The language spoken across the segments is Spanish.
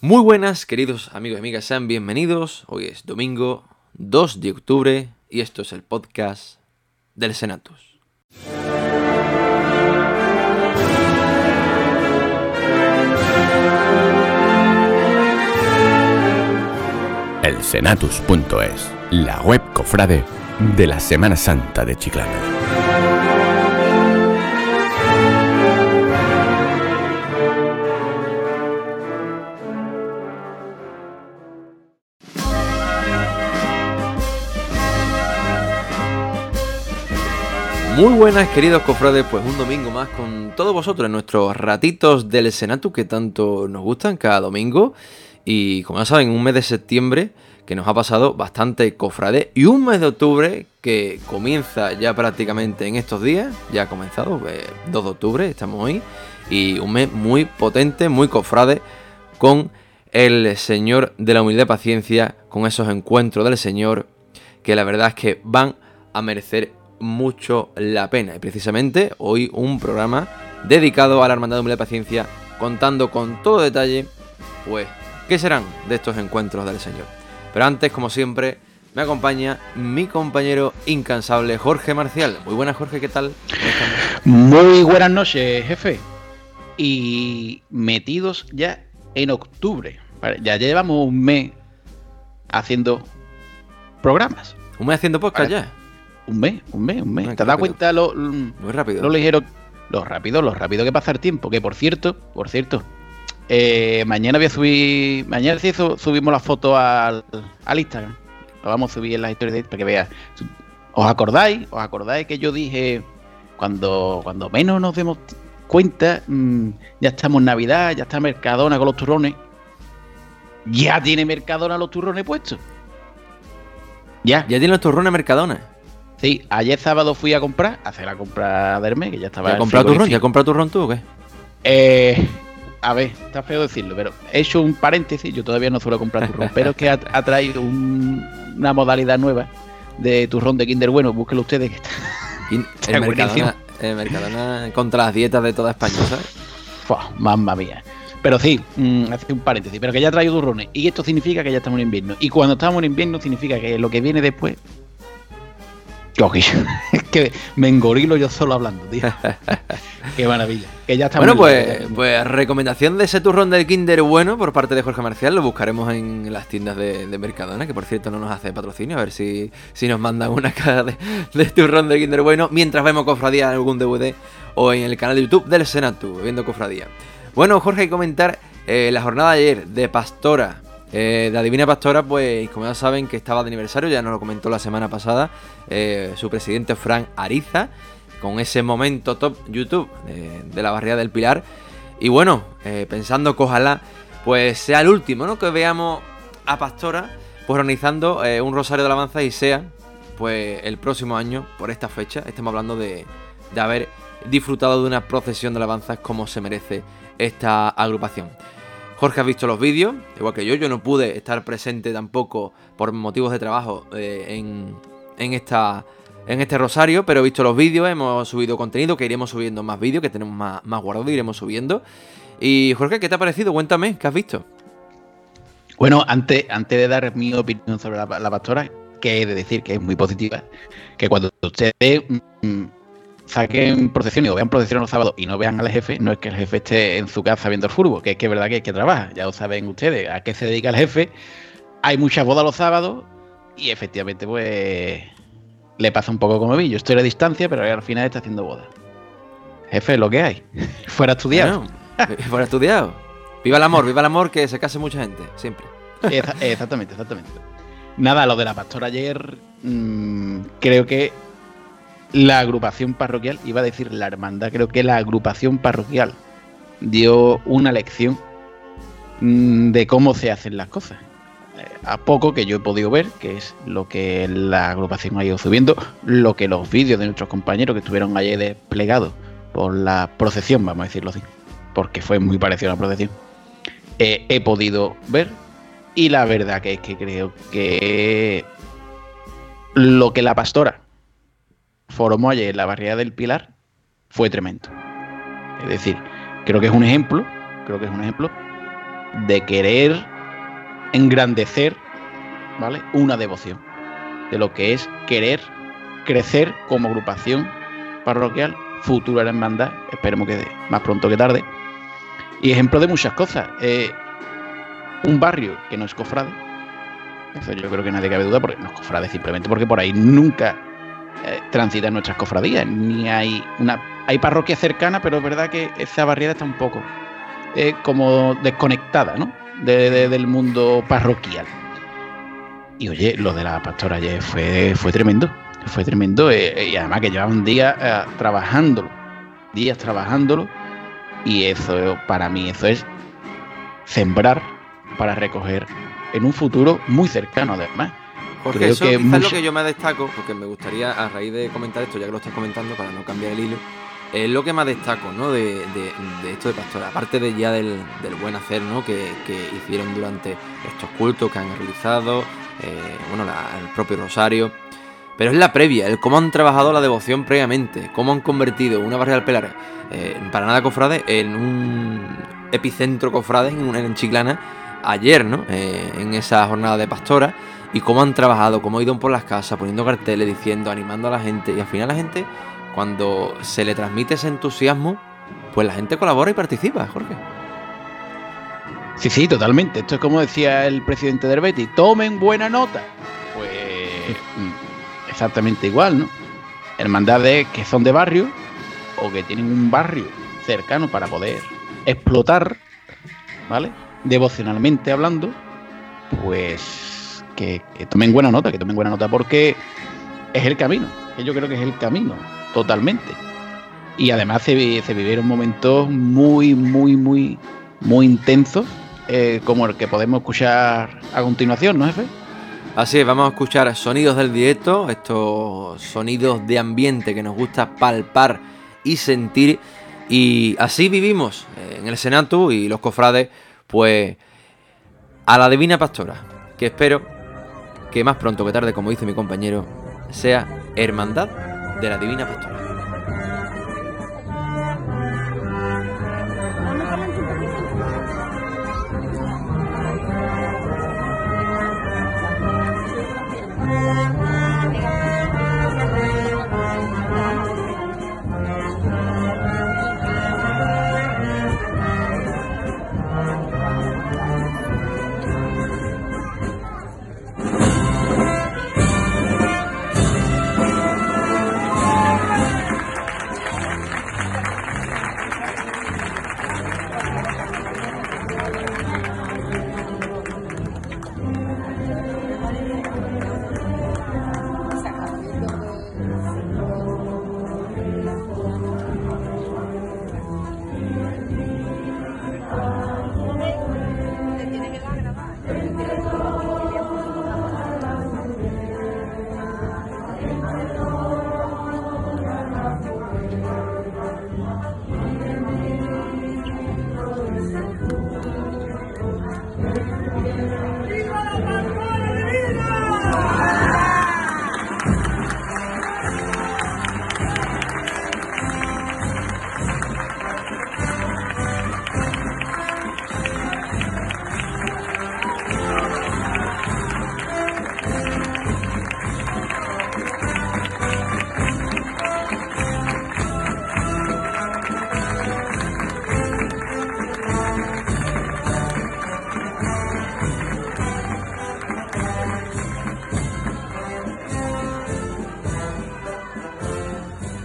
Muy buenas, queridos amigos y amigas, sean bienvenidos. Hoy es domingo 2 de octubre y esto es el podcast del Senatus. El Senatus.es, la web cofrade de la Semana Santa de Chiclana. Muy buenas, queridos cofrades, pues un domingo más con todos vosotros en nuestros ratitos del Senatus que tanto nos gustan cada domingo. Y como ya saben, un mes de septiembre que nos ha pasado bastante cofrade y un mes de octubre que comienza ya prácticamente en estos días, ya ha comenzado, 2 eh, de octubre, estamos hoy, y un mes muy potente, muy cofrade con el Señor de la Humildad y Paciencia, con esos encuentros del Señor que la verdad es que van a merecer mucho la pena. Y precisamente hoy un programa dedicado a la Hermandad de Humildad y Paciencia, contando con todo detalle, pues, qué serán de estos encuentros del Señor. Pero antes, como siempre, me acompaña mi compañero incansable Jorge Marcial. Muy buenas, Jorge, ¿qué tal? Muy buenas noches, jefe. Y metidos ya en octubre. Ya llevamos un mes haciendo programas. ¿Un mes haciendo podcast ya? Un mes, un mes, un mes. ¿Te das cuenta lo, Muy rápido. lo ligero, lo rápido, lo rápido que pasa el tiempo? Que por cierto, por cierto, eh, mañana voy a subir, mañana sí subimos la foto al, al Instagram. Lo vamos a subir en las historias de para que veas. ¿Os acordáis? ¿Os acordáis que yo dije cuando, cuando menos nos demos cuenta, mm, ya estamos en Navidad, ya está Mercadona con los turrones? Ya tiene Mercadona los turrones puestos. Ya. Ya tiene los turrones Mercadona. Sí, ayer sábado fui a comprar, a hacer la compra de Hermes, que ya estaba. ¿Ya has comprado turrón? ¿Ya has comprado turrón tú o qué? Eh, a ver, está feo decirlo, pero he hecho un paréntesis, yo todavía no suelo comprar turrón, pero es que ha, traído una modalidad nueva de turrón de Kinder Bueno, búsquenlo ustedes que está. el, Mercadona, el Mercadona contra las dietas de toda España, ¿sabes? mamma mía. Pero sí, mm, hace un paréntesis, pero que ya ha traído turrones. Y esto significa que ya estamos en invierno. Y cuando estamos en invierno significa que lo que viene después es que me engorilo yo solo hablando, tío. Qué maravilla. Que ya bueno, pues, pues recomendación de ese turrón del Kinder bueno por parte de Jorge Marcial. Lo buscaremos en las tiendas de, Mercadona, que por cierto no nos hace patrocinio. A ver si, si nos mandan una cara de, turrón del Kinder bueno mientras vemos cofradía en algún DVD o en el canal de YouTube del Senatu, viendo cofradía. Bueno, Jorge, hay que comentar eh, la jornada de ayer de Pastora eh, la Divina Pastora, pues como ya saben que estaba de aniversario, ya nos lo comentó la semana pasada, eh, su presidente Frank Ariza, con ese momento top YouTube de, la barriada del Pilar. Y bueno, eh, pensando que ojalá pues sea el último, ¿no? Que veamos a Pastora pues organizando un Rosario de Alabanza y sea pues el próximo año, por esta fecha, estamos hablando de, de haber disfrutado de una procesión de alabanzas como se merece esta agrupación. Jorge ha visto los vídeos, igual que yo, yo no pude estar presente tampoco por motivos de trabajo eh, en, esta, en este rosario, pero he visto los vídeos, hemos subido contenido, que iremos subiendo más vídeos, que tenemos más, más guardados, iremos subiendo. Y Jorge, ¿qué te ha parecido? Cuéntame, ¿qué has visto? Bueno, antes, antes de dar mi opinión sobre la, pastora, que he de decir que es muy positiva, que cuando usted mm, saquen procesiones o vean procesiones los sábados y no vean al jefe, no es que el jefe esté en su casa viendo el fútbol, que es que es verdad que es que trabaja, ya lo saben ustedes a qué se dedica el jefe. Hay muchas bodas los sábados y efectivamente pues le pasa un poco como a mí. Yo estoy a la distancia, pero al final está haciendo bodas. Jefe, lo que hay. Fuera estudiado. fuera estudiado. Viva el amor, viva el amor, que se case mucha gente, siempre. exactamente, exactamente. Nada, lo de la pastora ayer, mm, creo que la agrupación parroquial, iba a decir la hermandad, creo que la agrupación parroquial dio una lección mm, de cómo se hacen las cosas. A poco que yo he podido ver, que es lo que la agrupación ha ido subiendo, lo que los vídeos de nuestros compañeros que estuvieron allí desplegados por la procesión, vamos a decirlo así, porque fue muy parecido a la procesión, eh, he podido ver. Y la verdad que es que creo que lo que la pastora formó ayer la barriada del Pilar fue tremendo. Es decir, creo que es un ejemplo, creo que es un ejemplo de querer engrandecer, ¿vale? Una devoción, de lo que es querer crecer como agrupación parroquial, futura hermandad, esperemos que más pronto que tarde. Y ejemplo de muchas cosas. Eh, un barrio que no es cofrade, eso yo creo que nadie cabe duda, porque no es cofrade simplemente porque por ahí nunca eh, transitan nuestras cofradías, ni hay una hay parroquia cercana, pero es verdad que esa barriera está un poco eh, como desconectada, ¿no? Del mundo parroquial. Y oye, lo de la pastora ayer fue, fue tremendo, fue tremendo, eh, y además que llevaban días trabajándolo, días trabajándolo, y eso para mí eso es sembrar para recoger en un futuro muy cercano además. Porque eso es lo que yo me destaco, porque me gustaría, a raíz de comentar esto, ya que lo estás comentando, para no cambiar el hilo, es lo que más destaco, ¿no? De, esto de Pastora, aparte de ya del, buen hacer, ¿no? Que, hicieron durante estos cultos que han realizado, eh, bueno, el propio Rosario. Pero es la previa, el cómo han trabajado la devoción previamente, cómo han convertido una barriera del Pelar, eh, para nada cofrade, en un epicentro cofrade en, en Chiclana ayer, ¿no? Eh, en esa jornada de pastora y cómo han trabajado, cómo han ido por las casas, poniendo carteles, diciendo, animando a la gente. Y al final la gente, cuando se le transmite ese entusiasmo, pues la gente colabora y participa, Jorge. Sí, sí, totalmente. Esto es como decía el presidente del Betis, tomen buena nota. Pues mm, exactamente igual, ¿no? Hermandades que son de barrio o que tienen un barrio cercano para poder explotar, ¿vale? devocionalmente hablando, pues que, tomen buena nota, que tomen buena nota porque es el camino, que yo creo que es el camino, totalmente. Y además se, vivieron momentos muy, muy, muy, muy intensos, eh, como el que podemos escuchar a continuación, ¿no, jefe? Así es, vamos a escuchar sonidos del directo, estos sonidos de ambiente que nos gusta palpar y sentir. Y así vivimos eh, en el Senato y los cofrades pues a la Divina Pastora, que espero que más pronto que tarde, como dice mi compañero, sea Hermandad de la Divina Pastora.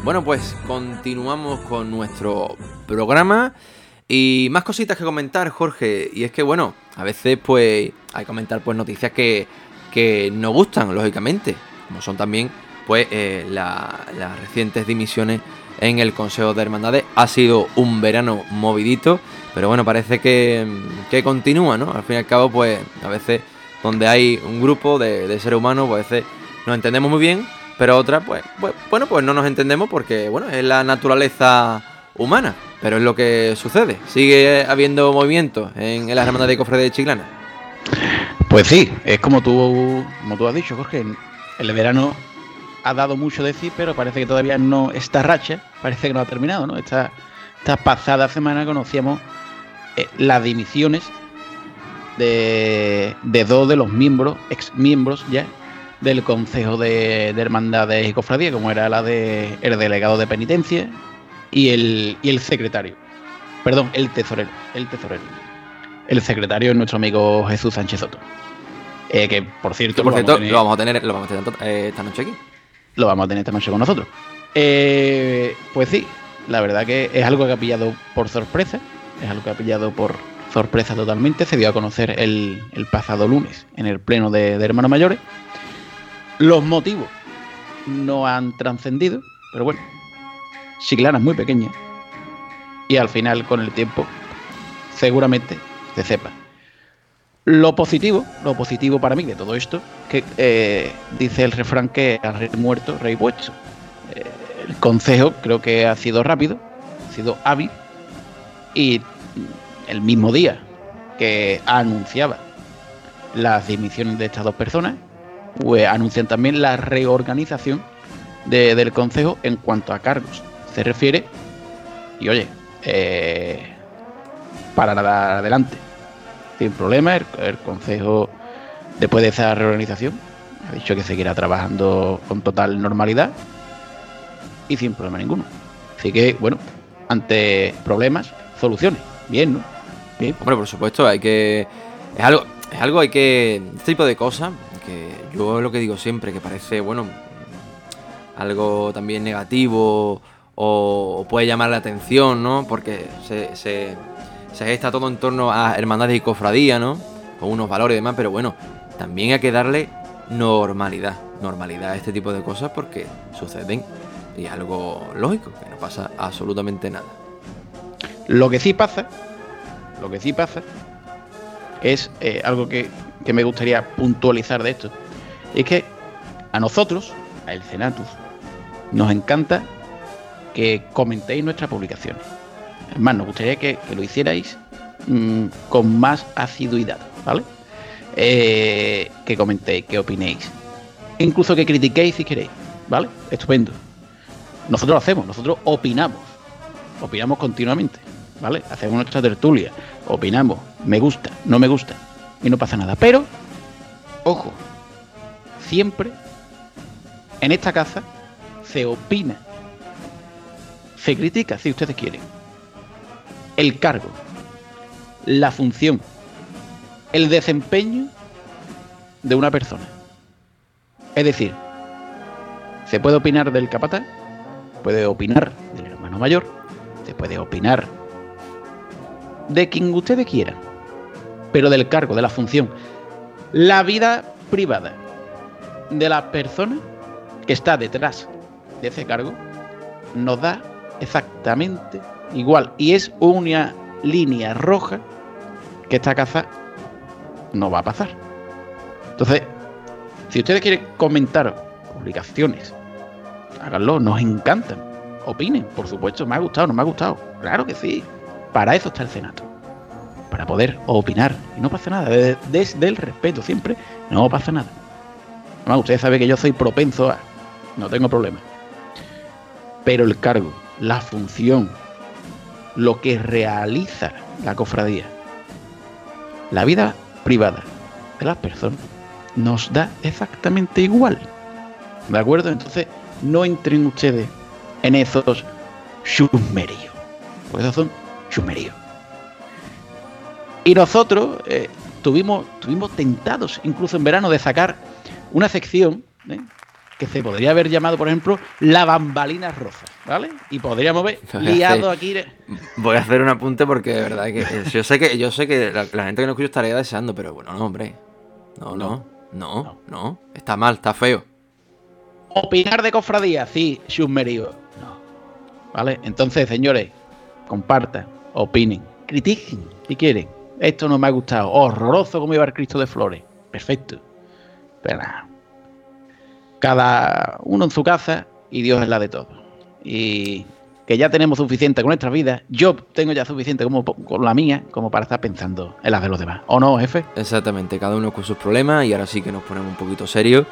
Bueno, pues continuamos con nuestro programa y más cositas que comentar, Jorge. Y es que, bueno, a veces pues hay que comentar pues noticias que, que gustan, lógicamente, como son también pues eh, las recientes dimisiones en el Consejo de Hermandades. Ha sido un verano movidito, pero bueno, parece que, que continúa, ¿no? Al fin y al cabo, pues a veces donde hay un grupo de, de seres humanos, pues a veces nos entendemos muy bien, pero otra, pues, pues, bueno, pues no nos entendemos porque, bueno, es la naturaleza humana, pero es lo que sucede. Sigue habiendo movimiento en, la hermandad de Cofre de Chiclana. Pues sí, es como tú, como tú has dicho, Jorge, el verano ha dado mucho de sí, pero parece que todavía no, esta racha parece que no ha terminado, ¿no? Esta, esta pasada semana conocíamos eh, las dimisiones de, de dos de los miembros, ex miembros ya, del Consejo de, de Hermandades y Cofradía, como era la de el delegado de penitencia y el, y el secretario. Perdón, el tesorero. El tesorero. El secretario es nuestro amigo Jesús Sánchez Soto. Eh, que por cierto, Que, por lo cierto, vamos a tener- lo vamos a tener, lo vamos a tener eh, esta noche aquí. lo vamos a tener esta noche con nosotros. Eh, pues sí, la verdad que es algo que ha pillado por sorpresa, es algo que ha pillado por sorpresa totalmente, se dio a conocer el, el pasado lunes en el pleno de, de Hermanos Mayores. Los motivos no han trascendido, pero bueno, Chiclana es muy pequeña y al final con el tiempo seguramente se sepa. Lo positivo, lo positivo para mí de todo esto, que eh, dice el refrán que al rey muerto, rey puesto. Eh, el consejo creo que ha sido rápido, ha sido hábil y el mismo día que anunciaba las dimisiones de estas dos personas, pues anuncian también la reorganización de- del consejo en cuanto a cargos se refiere. Y oye, eh, para nada adelante sin problema. El, el Consejo, después de esa reorganización, ha dicho que seguirá trabajando con total normalidad y sin problema ninguno. Así que, bueno, ante problemas, soluciones. Bien, ¿no? Bien. Hombre, por supuesto, hay que. Es algo, es algo, hay que. Este tipo de cosas, que yo lo que digo siempre, que parece, bueno, algo también negativo o, puede llamar la atención, ¿no? Porque se, se, se gesta todo en torno a hermandades y cofradía, ¿no? Con unos valores y demás, pero bueno, también hay que darle normalidad, normalidad a este tipo de cosas porque suceden y es algo lógico, que no pasa absolutamente nada. Lo que sí pasa, lo que sí pasa, es eh, algo que, que me gustaría puntualizar de esto. Es que a nosotros, a el Senatus, nos encanta que comentéis nuestras publicaciones. Es más, nos gustaría que, que lo hicierais mm, con más asiduidad, ¿vale? Eh, que comentéis, que opinéis. Incluso que critiquéis si queréis, ¿vale? Estupendo. Nosotros lo hacemos, nosotros opinamos. Opinamos continuamente, ¿vale? Hacemos nuestra tertulia, opinamos, me gusta, no me gusta, y no pasa nada. Pero, ojo, siempre en esta casa se opina, se critica, si ustedes quieren, el cargo, la función, el desempeño de una persona. Es decir, se puede opinar del capataz, puede opinar del hermano mayor, se puede opinar de quien ustedes quieran, pero del cargo, de la función, la vida privada de la persona que está detrás de ese cargo nos da exactamente igual y es una línea roja que esta casa no va a pasar. Entonces, si ustedes quieren comentar publicaciones, háganlo, nos encantan. Opinen, por supuesto, me ha gustado, no me ha gustado. Claro que sí. Para eso está el Senato. Para poder opinar. Y no pasa nada. Desde, el respeto siempre, no pasa nada. Además, ustedes saben que yo soy propenso a. No tengo problema. Pero el cargo, la función, lo que realiza la cofradía, la vida privada de las personas, nos da exactamente igual. ¿De acuerdo? Entonces, no entren ustedes en esos chusmeríos. Porque esos son chusmeríos. Y nosotros eh, tuvimos, tuvimos tentados, incluso en verano, de sacar una sección ¿eh? que se podría haber llamado, por ejemplo, la bambalina rosa, ¿vale? Y podríamos ver liado aquí. Voy a hacer un apunte porque de verdad que eh, yo sé que yo sé que la, la gente que no escucha estaría deseando, pero bueno, no, hombre. No, no, no, no, Está mal, está feo. Opinar de cofradía, sí, chusmerío. No. ¿Vale? Entonces, señores, compartan, opinen, critiquen si quieren. Esto no me ha gustado. Horroroso como iba el Cristo de Flores. Perfecto. Pero nada. Cada uno en su casa y Dios es la de todos. Y que ya tenemos suficiente con nuestra vida. Yo tengo ya suficiente como con la mía como para estar pensando en las de los demás. ¿O no, jefe? Exactamente, cada uno con sus problemas y ahora sí que nos ponemos un poquito serios,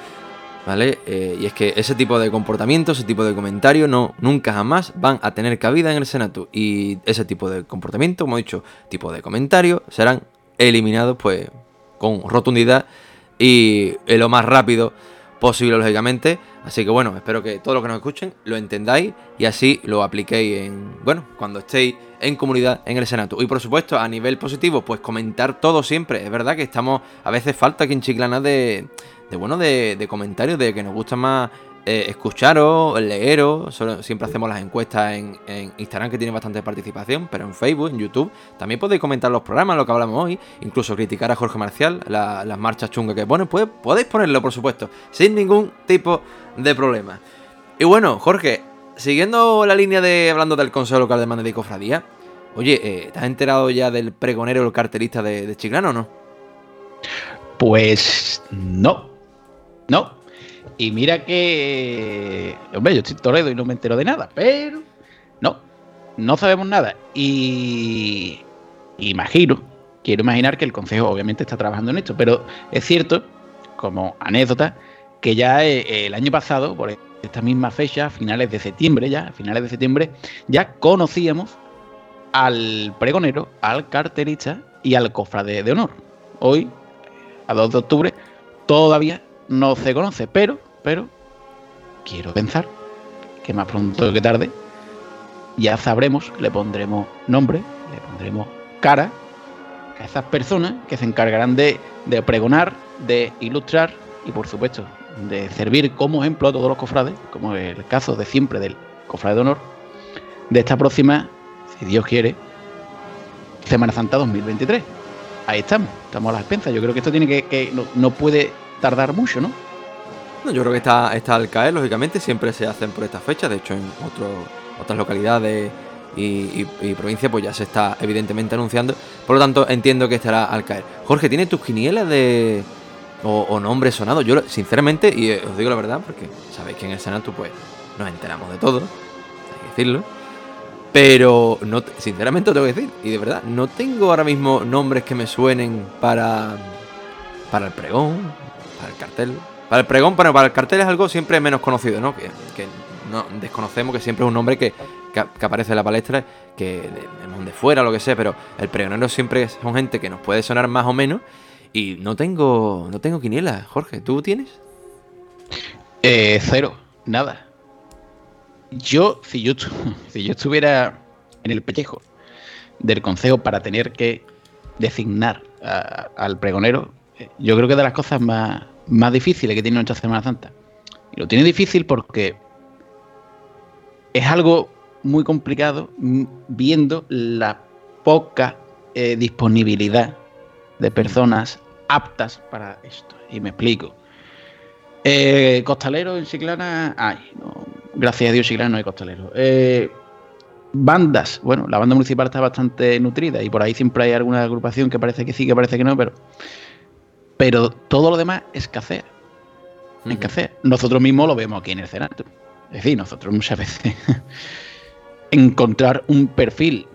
¿vale? Eh, y es que ese tipo de comportamientos, ese tipo de comentarios, no, nunca jamás van a tener cabida en el Senado. Y ese tipo de comportamiento, como he dicho, tipo de comentarios, serán eliminados, pues, con rotundidad y lo más rápido posible, lógicamente. Así que bueno, espero que todos los que nos escuchen lo entendáis y así lo apliquéis en, bueno, cuando estéis en comunidad en el Senato. Y por supuesto, a nivel positivo, pues comentar todo siempre. Es verdad que estamos, a veces falta aquí en Chiclana de, de bueno, de, de comentarios, de que nos gusta más eh, escucharos, leeros. siempre hacemos las encuestas en, Instagram que tiene bastante participación, pero en Facebook, en YouTube, también podéis comentar los programas, lo que hablamos hoy, incluso criticar a Jorge Marcial, las marchas chungas que pone, pues podéis ponerlo, por supuesto, sin ningún tipo de problema. Y bueno, Jorge, siguiendo la línea de hablando del Consejo Local de Mande y Cofradía, oye, eh, ¿te has enterado ya del pregonero el cartelista de, de Chiclano o no? Pues no, no, y mira que. Hombre, yo estoy Toledo y no me entero de nada, pero. No, no sabemos nada. Y. Imagino, quiero imaginar que el Consejo obviamente está trabajando en esto, pero es cierto, como anécdota, que ya eh, el año pasado, por esta misma fecha, finales de septiembre ya, finales de septiembre, ya conocíamos al pregonero, al carterista y al cofrade de honor. Hoy, a 2 de octubre, todavía no se conoce, pero pero quiero pensar que más pronto que tarde ya sabremos, le pondremos nombre, le pondremos cara a esas personas que se encargarán de, pregonar, de ilustrar y por supuesto de servir como ejemplo a todos los cofrades, como es el caso de siempre del cofrade de honor, de esta próxima, si Dios quiere, Semana Santa 2023. Ahí estamos, estamos a las expensas. Yo creo que esto tiene que, no puede tardar mucho, ¿no? yo creo que está, está al caer, lógicamente, siempre se hacen por esta fecha, de hecho en otras localidades y, provincias pues ya se está evidentemente anunciando, por lo tanto entiendo que estará al caer. Jorge, ¿tienes tus quinielas de... o, nombres sonados? Yo sinceramente, y os digo la verdad, porque sabéis que en el Senado pues nos enteramos de todo, hay que decirlo. Pero no, sinceramente lo tengo que decir, y de verdad, no tengo ahora mismo nombres que me suenen para, para el pregón, para el cartel, para el pregón, para el cartel es algo siempre menos conocido, ¿no? Que, no, desconocemos que siempre es un nombre que, aparece en la palestra, que de, de fuera, lo que sea, pero el pregonero siempre son gente que nos puede sonar más o menos. Y no tengo, no tengo quiniela, Jorge. ¿Tú tienes? Eh, cero, nada. Yo si, yo, si yo estuviera en el pellejo del consejo para tener que designar al pregonero, eh, yo creo que de las cosas más, más difíciles que tiene nuestra Semana Santa. Y lo tiene difícil porque es algo muy complicado viendo la poca eh, disponibilidad de personas aptas para esto. Y me explico. Eh, costalero en Chiclana hay. gracias a Dios Chiclana no hay costalero. Eh, bandas. Bueno, la banda municipal está bastante nutrida y por ahí siempre hay alguna agrupación que parece que sí, que parece que no, pero pero todo lo demás escasea. Escasea. Nosotros mismos lo vemos aquí en el Senato. Es decir, nosotros muchas veces encontrar un perfil,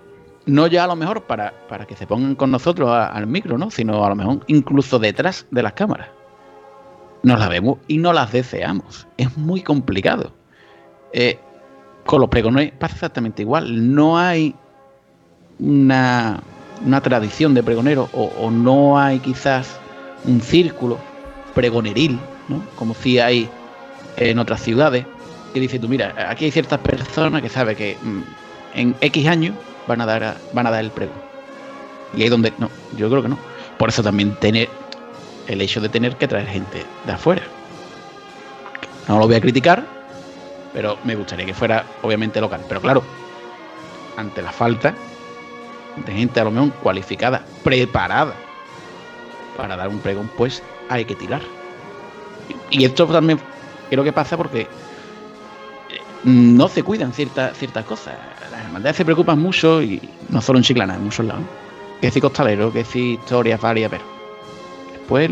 no ya a lo mejor para, para que se pongan con nosotros al micro, ¿no? Sino a lo mejor incluso detrás de las cámaras. Nos las vemos y no las deseamos. Es muy complicado. Eh, con los pregones pasa exactamente igual. No hay una, tradición de pregonero o, o no hay quizás un círculo pregoneril, ¿no? Como si hay en otras ciudades, que dice tú, mira, aquí hay ciertas personas que saben que mm, en X años van a dar van a dar el pregón. Y ahí donde no, yo creo que no. Por eso también tener el hecho de tener que traer gente de afuera. No lo voy a criticar, pero me gustaría que fuera obviamente local. Pero claro, ante la falta de gente a lo mejor cualificada, preparada para dar un pregón, pues hay que tirar. Y esto también creo que pasa porque eh, no se cuidan ciertas ciertas cosas. Las hermandades se preocupan mucho, y no solo en Chiclana, en muchos lados. Que si costalero, que si historias varias, pero después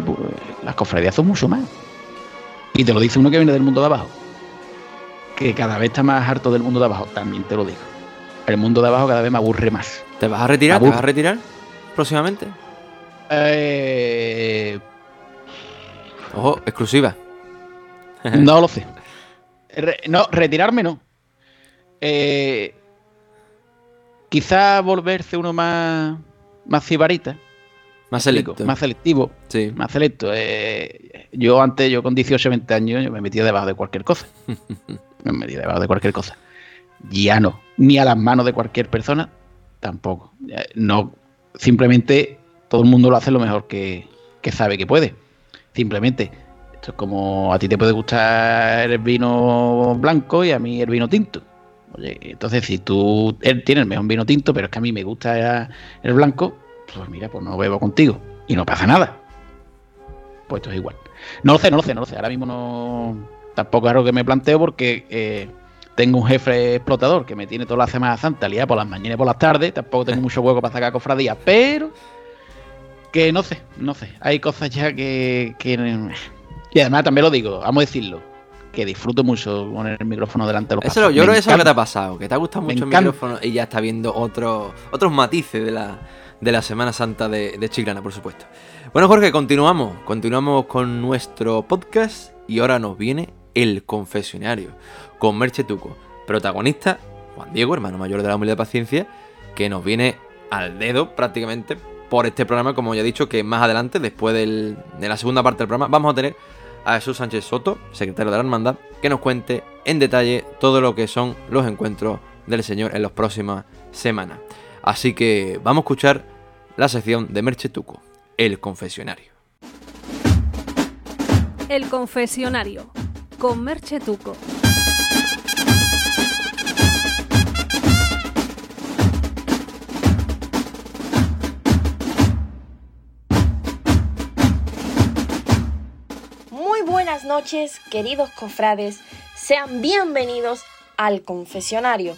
las cofradías son mucho más. Y te lo dice uno que viene del mundo de abajo. Que cada vez está más harto del mundo de abajo, también te lo digo. El mundo de abajo cada vez me aburre más. ¿Te vas a retirar? ¿Te vas a retirar próximamente? Eh... Ojo, exclusiva. no lo sé. no, retirarme no. Eh, quizá volverse uno más, más cibarita. Más selecto. Más selectivo. Sí. Más selecto. Eh, yo antes, yo con 18 20 años, yo me metía debajo de cualquier cosa. me metía debajo de cualquier cosa. Ya no. Ni a las manos de cualquier persona, tampoco. No, simplemente todo el mundo lo hace lo mejor que, que sabe que puede. Simplemente. Esto es como a ti te puede gustar el vino blanco y a mí el vino tinto. Oye, entonces si tú él tiene el mejor vino tinto, pero es que a mí me gusta el blanco, pues mira, pues no bebo contigo. Y no pasa nada. Pues esto es igual. No lo sé, no lo sé, no lo sé. Ahora mismo no. Tampoco es algo que me planteo porque eh, tengo un jefe explotador que me tiene toda la Semana Santa liada por las mañanas y por las tardes. Tampoco tengo mucho hueco para sacar cofradías, pero. Que no sé, no sé. Hay cosas ya que. que y además también lo digo, vamos a decirlo. Que disfruto mucho con el micrófono delante de los Eso, pasos. yo creo que eso es lo que te ha pasado, que te ha gustado Me mucho el micrófono y ya está viendo otros otros matices de la, de la Semana Santa de, de Chiclana, por supuesto. Bueno, Jorge, continuamos. Continuamos con nuestro podcast y ahora nos viene el confesionario con Merche Tuco, protagonista Juan Diego, hermano mayor de la humildad de paciencia, que nos viene al dedo prácticamente por este programa, como ya he dicho, que más adelante, después de la segunda parte del programa, vamos a tener a Jesús Sánchez Soto, secretario de la Hermandad, que nos cuente en detalle todo lo que son los encuentros del Señor en las próximas semanas. Así que vamos a escuchar la sección de Merche Tuco, el confesionario. El confesionario con Merche buenas noches, queridos cofrades. Sean bienvenidos al confesionario.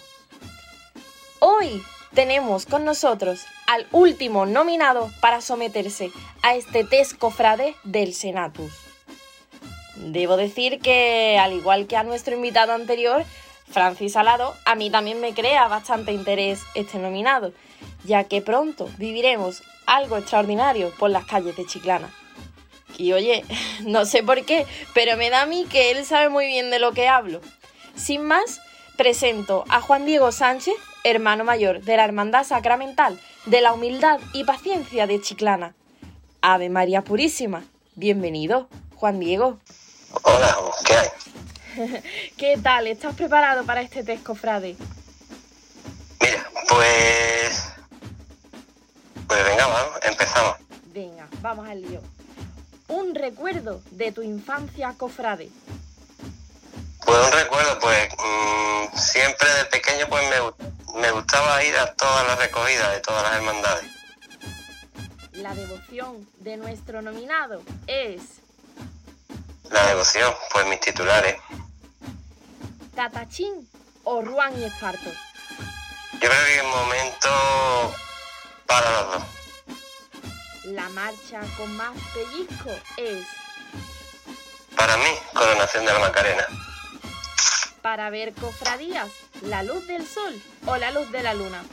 Hoy tenemos con nosotros al último nominado para someterse a este test cofrade del Senatus. Debo decir que, al igual que a nuestro invitado anterior, Francis Salado, a mí también me crea bastante interés este nominado, ya que pronto viviremos algo extraordinario por las calles de Chiclana. Y oye, no sé por qué, pero me da a mí que él sabe muy bien de lo que hablo. Sin más, presento a Juan Diego Sánchez, hermano mayor de la Hermandad Sacramental de la Humildad y Paciencia de Chiclana. Ave María Purísima, bienvenido, Juan Diego. Hola, ¿qué hay? ¿Qué tal? ¿Estás preparado para este test, cofrade? Mira, pues. Pues venga, vamos, empezamos. Venga, vamos al lío. Un recuerdo de tu infancia, cofrade. Pues un recuerdo, pues mm, siempre de pequeño pues me, me gustaba ir a todas las recogidas de todas las hermandades. La devoción de nuestro nominado es La devoción, pues mis titulares. Tatachín o Ruan y Esparto. Yo creo que el momento para los dos. La marcha con más pellizco es Para mí, coronación de la Macarena. para ver cofradías, la luz del sol o la luz de la luna.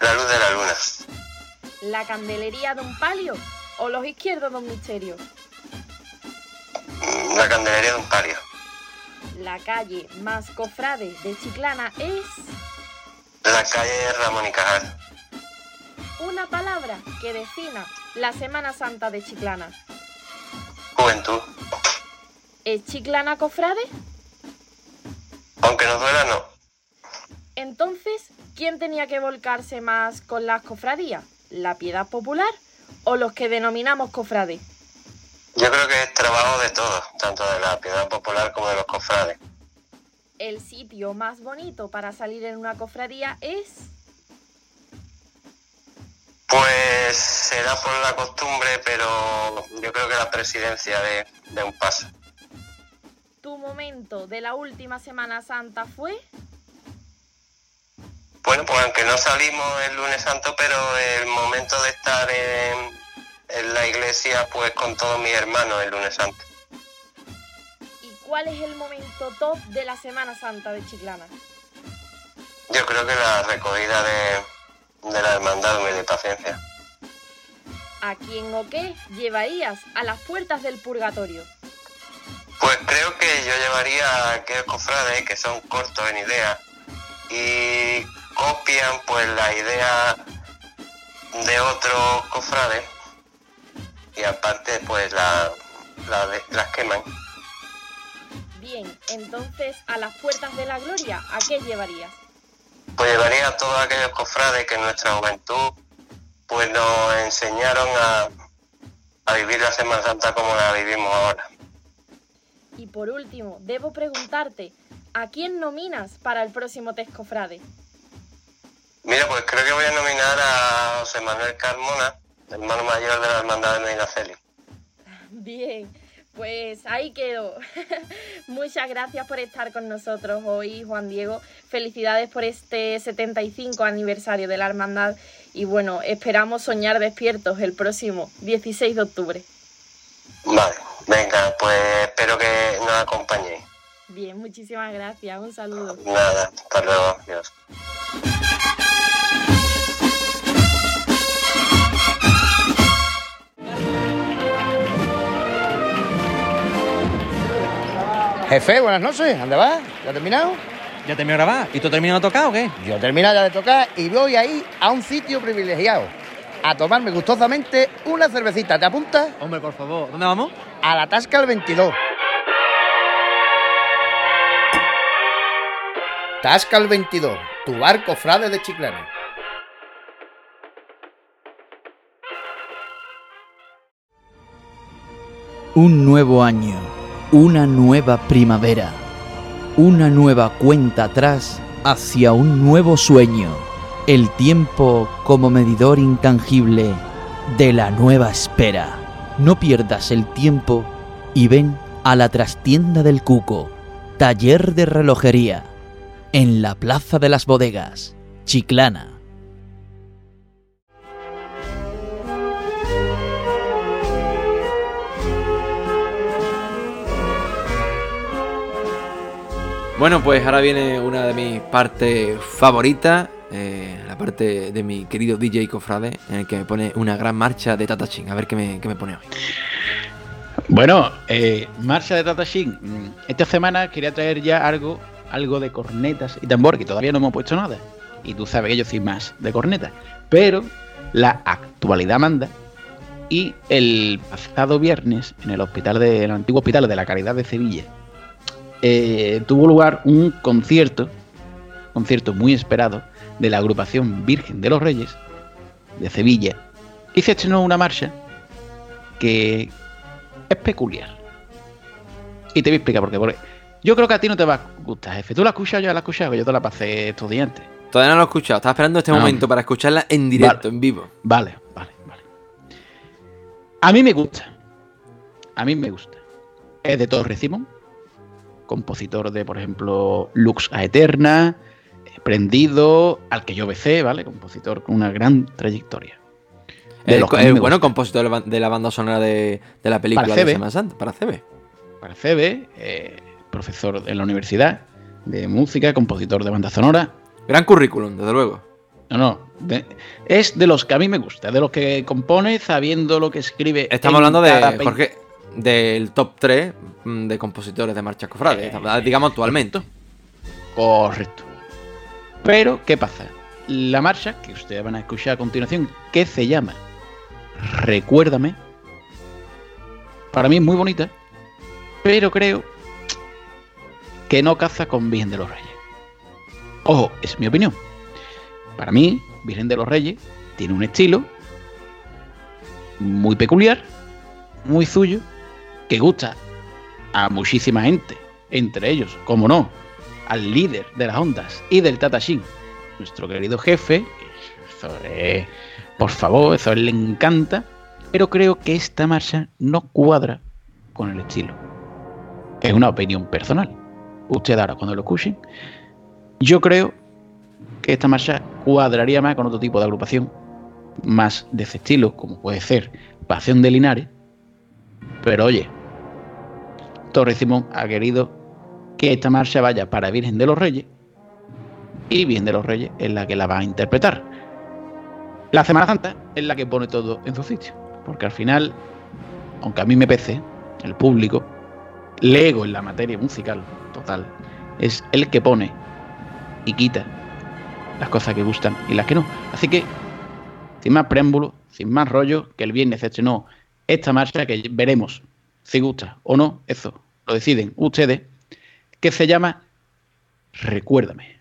La luz de la luna. La candelería de un palio o los izquierdos de un misterio. Mm, La candelería de un palio. La calle más cofrade de Chiclana es La calle Ramón y Cajal. Una palabra que defina la Semana Santa de Chiclana. Juventud. ¿Es Chiclana cofrade? Aunque nos duela, no. Entonces, ¿quién tenía que volcarse más con las cofradías? ¿La piedad popular o los que denominamos cofrades? Yo creo que es trabajo de todos, tanto de la piedad popular como de los cofrades. El sitio más bonito para salir en una cofradía es Pues será por la costumbre, pero yo creo que la presidencia de, de un paso. tu momento de la última Semana Santa fue Bueno, pues aunque no salimos el lunes santo, pero el momento de estar en, en la iglesia, pues con todos mis hermanos el lunes santo. ¿Y cuál es el momento top de la Semana Santa de Chiclana? Yo creo que la recogida de, de la hermandad de paciencia. ¿A quién o qué llevarías a las puertas del purgatorio? Pues creo que yo llevaría a aquellos cofrades que son cortos en idea y copian pues la idea de otros cofrades y aparte pues la, la de- las queman. Bien, entonces a las puertas de la gloria, ¿a qué llevarías? Pues llevaría a todos aquellos cofrades que en nuestra juventud pues nos enseñaron a, a vivir la Semana Santa como la vivimos ahora. Y por último, debo preguntarte, ¿a quién nominas para el próximo Tescofrade? Mira, pues creo que voy a nominar a José Manuel Carmona, hermano mayor de la Hermandad de Medina Celi. Bien, pues ahí quedo. Muchas gracias por estar con nosotros hoy, Juan Diego. Felicidades por este 75 aniversario de la hermandad y bueno, esperamos soñar despiertos el próximo 16 de octubre. Vale, venga, pues espero que nos acompañéis. Bien, muchísimas gracias. Un saludo. Nada, hasta luego, adiós. Jefe, buenas noches. ¿Dónde vas? ¿Ya has terminado? ¿Ya terminó de grabar? ¿Y tú terminado de tocar o qué? Yo he terminado ya de tocar y voy ahí a un sitio privilegiado. A tomarme gustosamente una cervecita. ¿Te apuntas? Hombre, por favor. ¿Dónde vamos? A la Tasca el 22. Tasca el 22, tu barco frade de Chiclana. Un nuevo año, una nueva primavera, una nueva cuenta atrás hacia un nuevo sueño, el tiempo como medidor intangible de la nueva espera. No pierdas el tiempo y ven a la trastienda del Cuco, taller de relojería, en la Plaza de las Bodegas, Chiclana. Bueno, pues ahora viene una de mis partes favoritas, eh, la parte de mi querido DJ Cofrade, en el que me pone una gran marcha de Tata Chin. A ver qué me, qué me pone hoy. Bueno, eh, marcha de Tata Shin. Mm, Esta semana quería traer ya algo, algo de cornetas y tambor, que todavía no hemos puesto nada. Y tú sabes que yo soy más de cornetas. Pero la actualidad manda. Y el pasado viernes, en el hospital de, en el antiguo hospital de la Caridad de Sevilla, eh, tuvo lugar un concierto, concierto muy esperado, de la agrupación Virgen de los Reyes de Sevilla. Y se estrenó una marcha que es peculiar. Y te voy a explicar por qué. Porque yo creo que a ti no te va a gustar, jefe. ¿Tú la has escuchado? Yo la he escuchado, yo te la pasé estos días antes. Todavía no lo he escuchado, estaba esperando este momento para escucharla en directo, en vivo. Vale, vale, vale. A mí me gusta. A mí me gusta. Es de Torre Simón, compositor de, por ejemplo, Lux a Eterna, eh, Prendido, al que yo besé, ¿vale? Compositor con una gran trayectoria. Mí me bueno compositor de la, banda sonora de, de la película Para de CB. Semana Santa, para CB. para CB, eh, profesor en la universidad de música, compositor de banda sonora. Gran currículum, desde luego. No, no. de- es de los que a mí me gusta, de los que compone sabiendo lo que escribe. Estamos hablando de Jorge, del top 3 mm, de compositores de marchas cofrades, Eh, digamos actualmente. Correcto. Pero, ¿qué pasa? La marcha que ustedes van a escuchar a continuación, que se llama Recuérdame, para mí es muy bonita, pero creo que no caza con Virgen de los Reyes. Ojo, es mi opinión. Para mí, Virgen de los Reyes tiene un estilo muy peculiar, muy suyo, que gusta a muchísima gente, entre ellos, como no, al líder de las ondas y del Tata Shin, nuestro querido jefe. Eso es, por favor, eso le encanta. Pero creo que esta marcha no cuadra con el estilo. Es una opinión personal. Usted ahora cuando lo escuchen, yo creo que esta marcha cuadraría más con otro tipo de agrupación, más de ese estilo, como puede ser Pasión de Linares. Pero oye, Torre Simón ha querido que esta marcha vaya para Virgen de los Reyes y Virgen de los Reyes es la que la va a interpretar. La Semana Santa es la que pone todo en su sitio, porque al final, aunque a mí me pese, el público, lego en la materia musical total, es el que pone y quita las cosas que gustan y las que no. Así que sin más preámbulos, sin más rollo, que el viernes estrenó esta marcha que veremos si gusta o no, eso lo deciden ustedes, que se llama Recuérdame.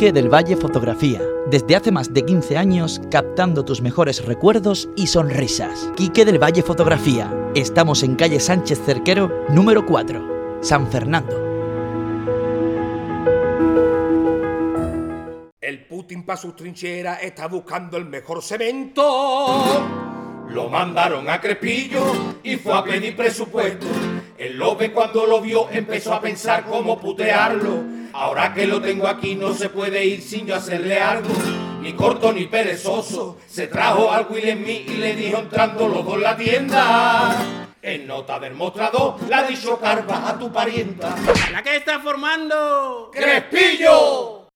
Quique del Valle Fotografía. Desde hace más de 15 años captando tus mejores recuerdos y sonrisas. Quique del Valle Fotografía. Estamos en calle Sánchez Cerquero, número 4, San Fernando. El Putin para sus trincheras está buscando el mejor cemento. Lo mandaron a Crepillo y fue a pedir presupuesto. El Lope cuando lo vio empezó a pensar cómo putearlo. Ahora que lo tengo aquí no se puede ir sin yo hacerle algo. Ni corto ni perezoso. Se trajo al Will Smith y le dijo entrando los dos en la tienda. En nota del mostrador la ha dicho Carva a tu parienta. ¿La que está formando? ¡Crespillo!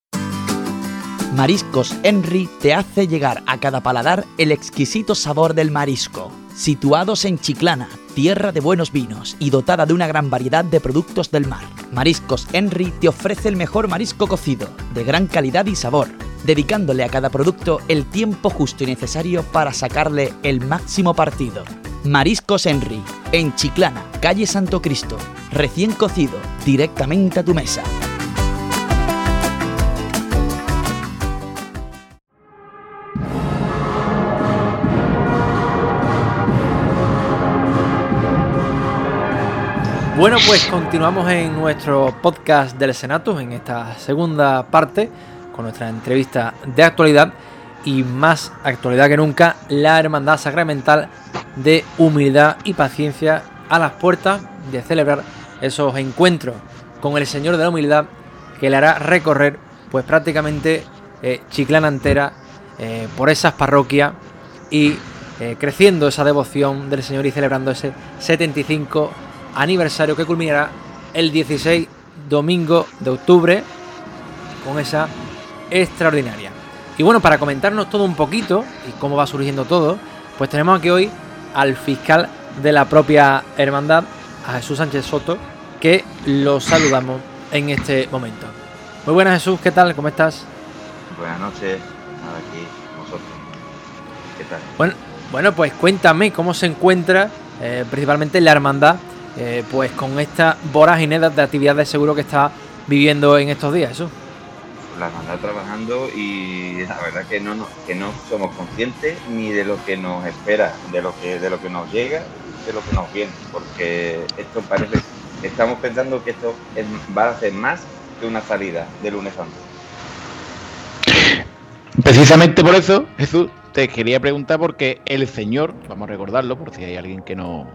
Mariscos Henry te hace llegar a cada paladar el exquisito sabor del marisco. Situados en Chiclana, tierra de buenos vinos y dotada de una gran variedad de productos del mar. Mariscos Henry te ofrece el mejor marisco cocido, de gran calidad y sabor, dedicándole a cada producto el tiempo justo y necesario para sacarle el máximo partido. Mariscos Henry, en Chiclana, calle Santo Cristo, recién cocido, directamente a tu mesa. Bueno, pues continuamos en nuestro podcast del Senatus, en esta segunda parte, con nuestra entrevista de actualidad y más actualidad que nunca, la Hermandad Sacramental de Humildad y Paciencia a las puertas de celebrar esos encuentros con el Señor de la Humildad que le hará recorrer pues prácticamente eh, Chiclana entera eh, por esas parroquias y eh, creciendo esa devoción del Señor y celebrando ese 75 aniversario que culminará el 16 domingo de octubre con esa extraordinaria. Y bueno, para comentarnos todo un poquito y cómo va surgiendo todo, pues tenemos aquí hoy al fiscal de la propia hermandad, a Jesús Sánchez Soto, que lo saludamos en este momento. Muy buenas Jesús, ¿qué tal? ¿Cómo estás? Buenas noches, aquí nosotros. ¿Qué tal? Bueno, bueno, pues cuéntame cómo se encuentra eh, principalmente la hermandad, eh, pues con esta vorágine de actividades seguro que está viviendo en estos días, eso. La hermandad trabajando y la verdad que no, que no somos conscientes ni de lo que nos espera, de lo que, de lo que nos llega, de lo que nos viene, porque esto parece, estamos pensando que esto va a ser más que una salida de lunes santo. Precisamente por eso, Jesús, te quería preguntar porque el Señor, vamos a recordarlo por si hay alguien que no,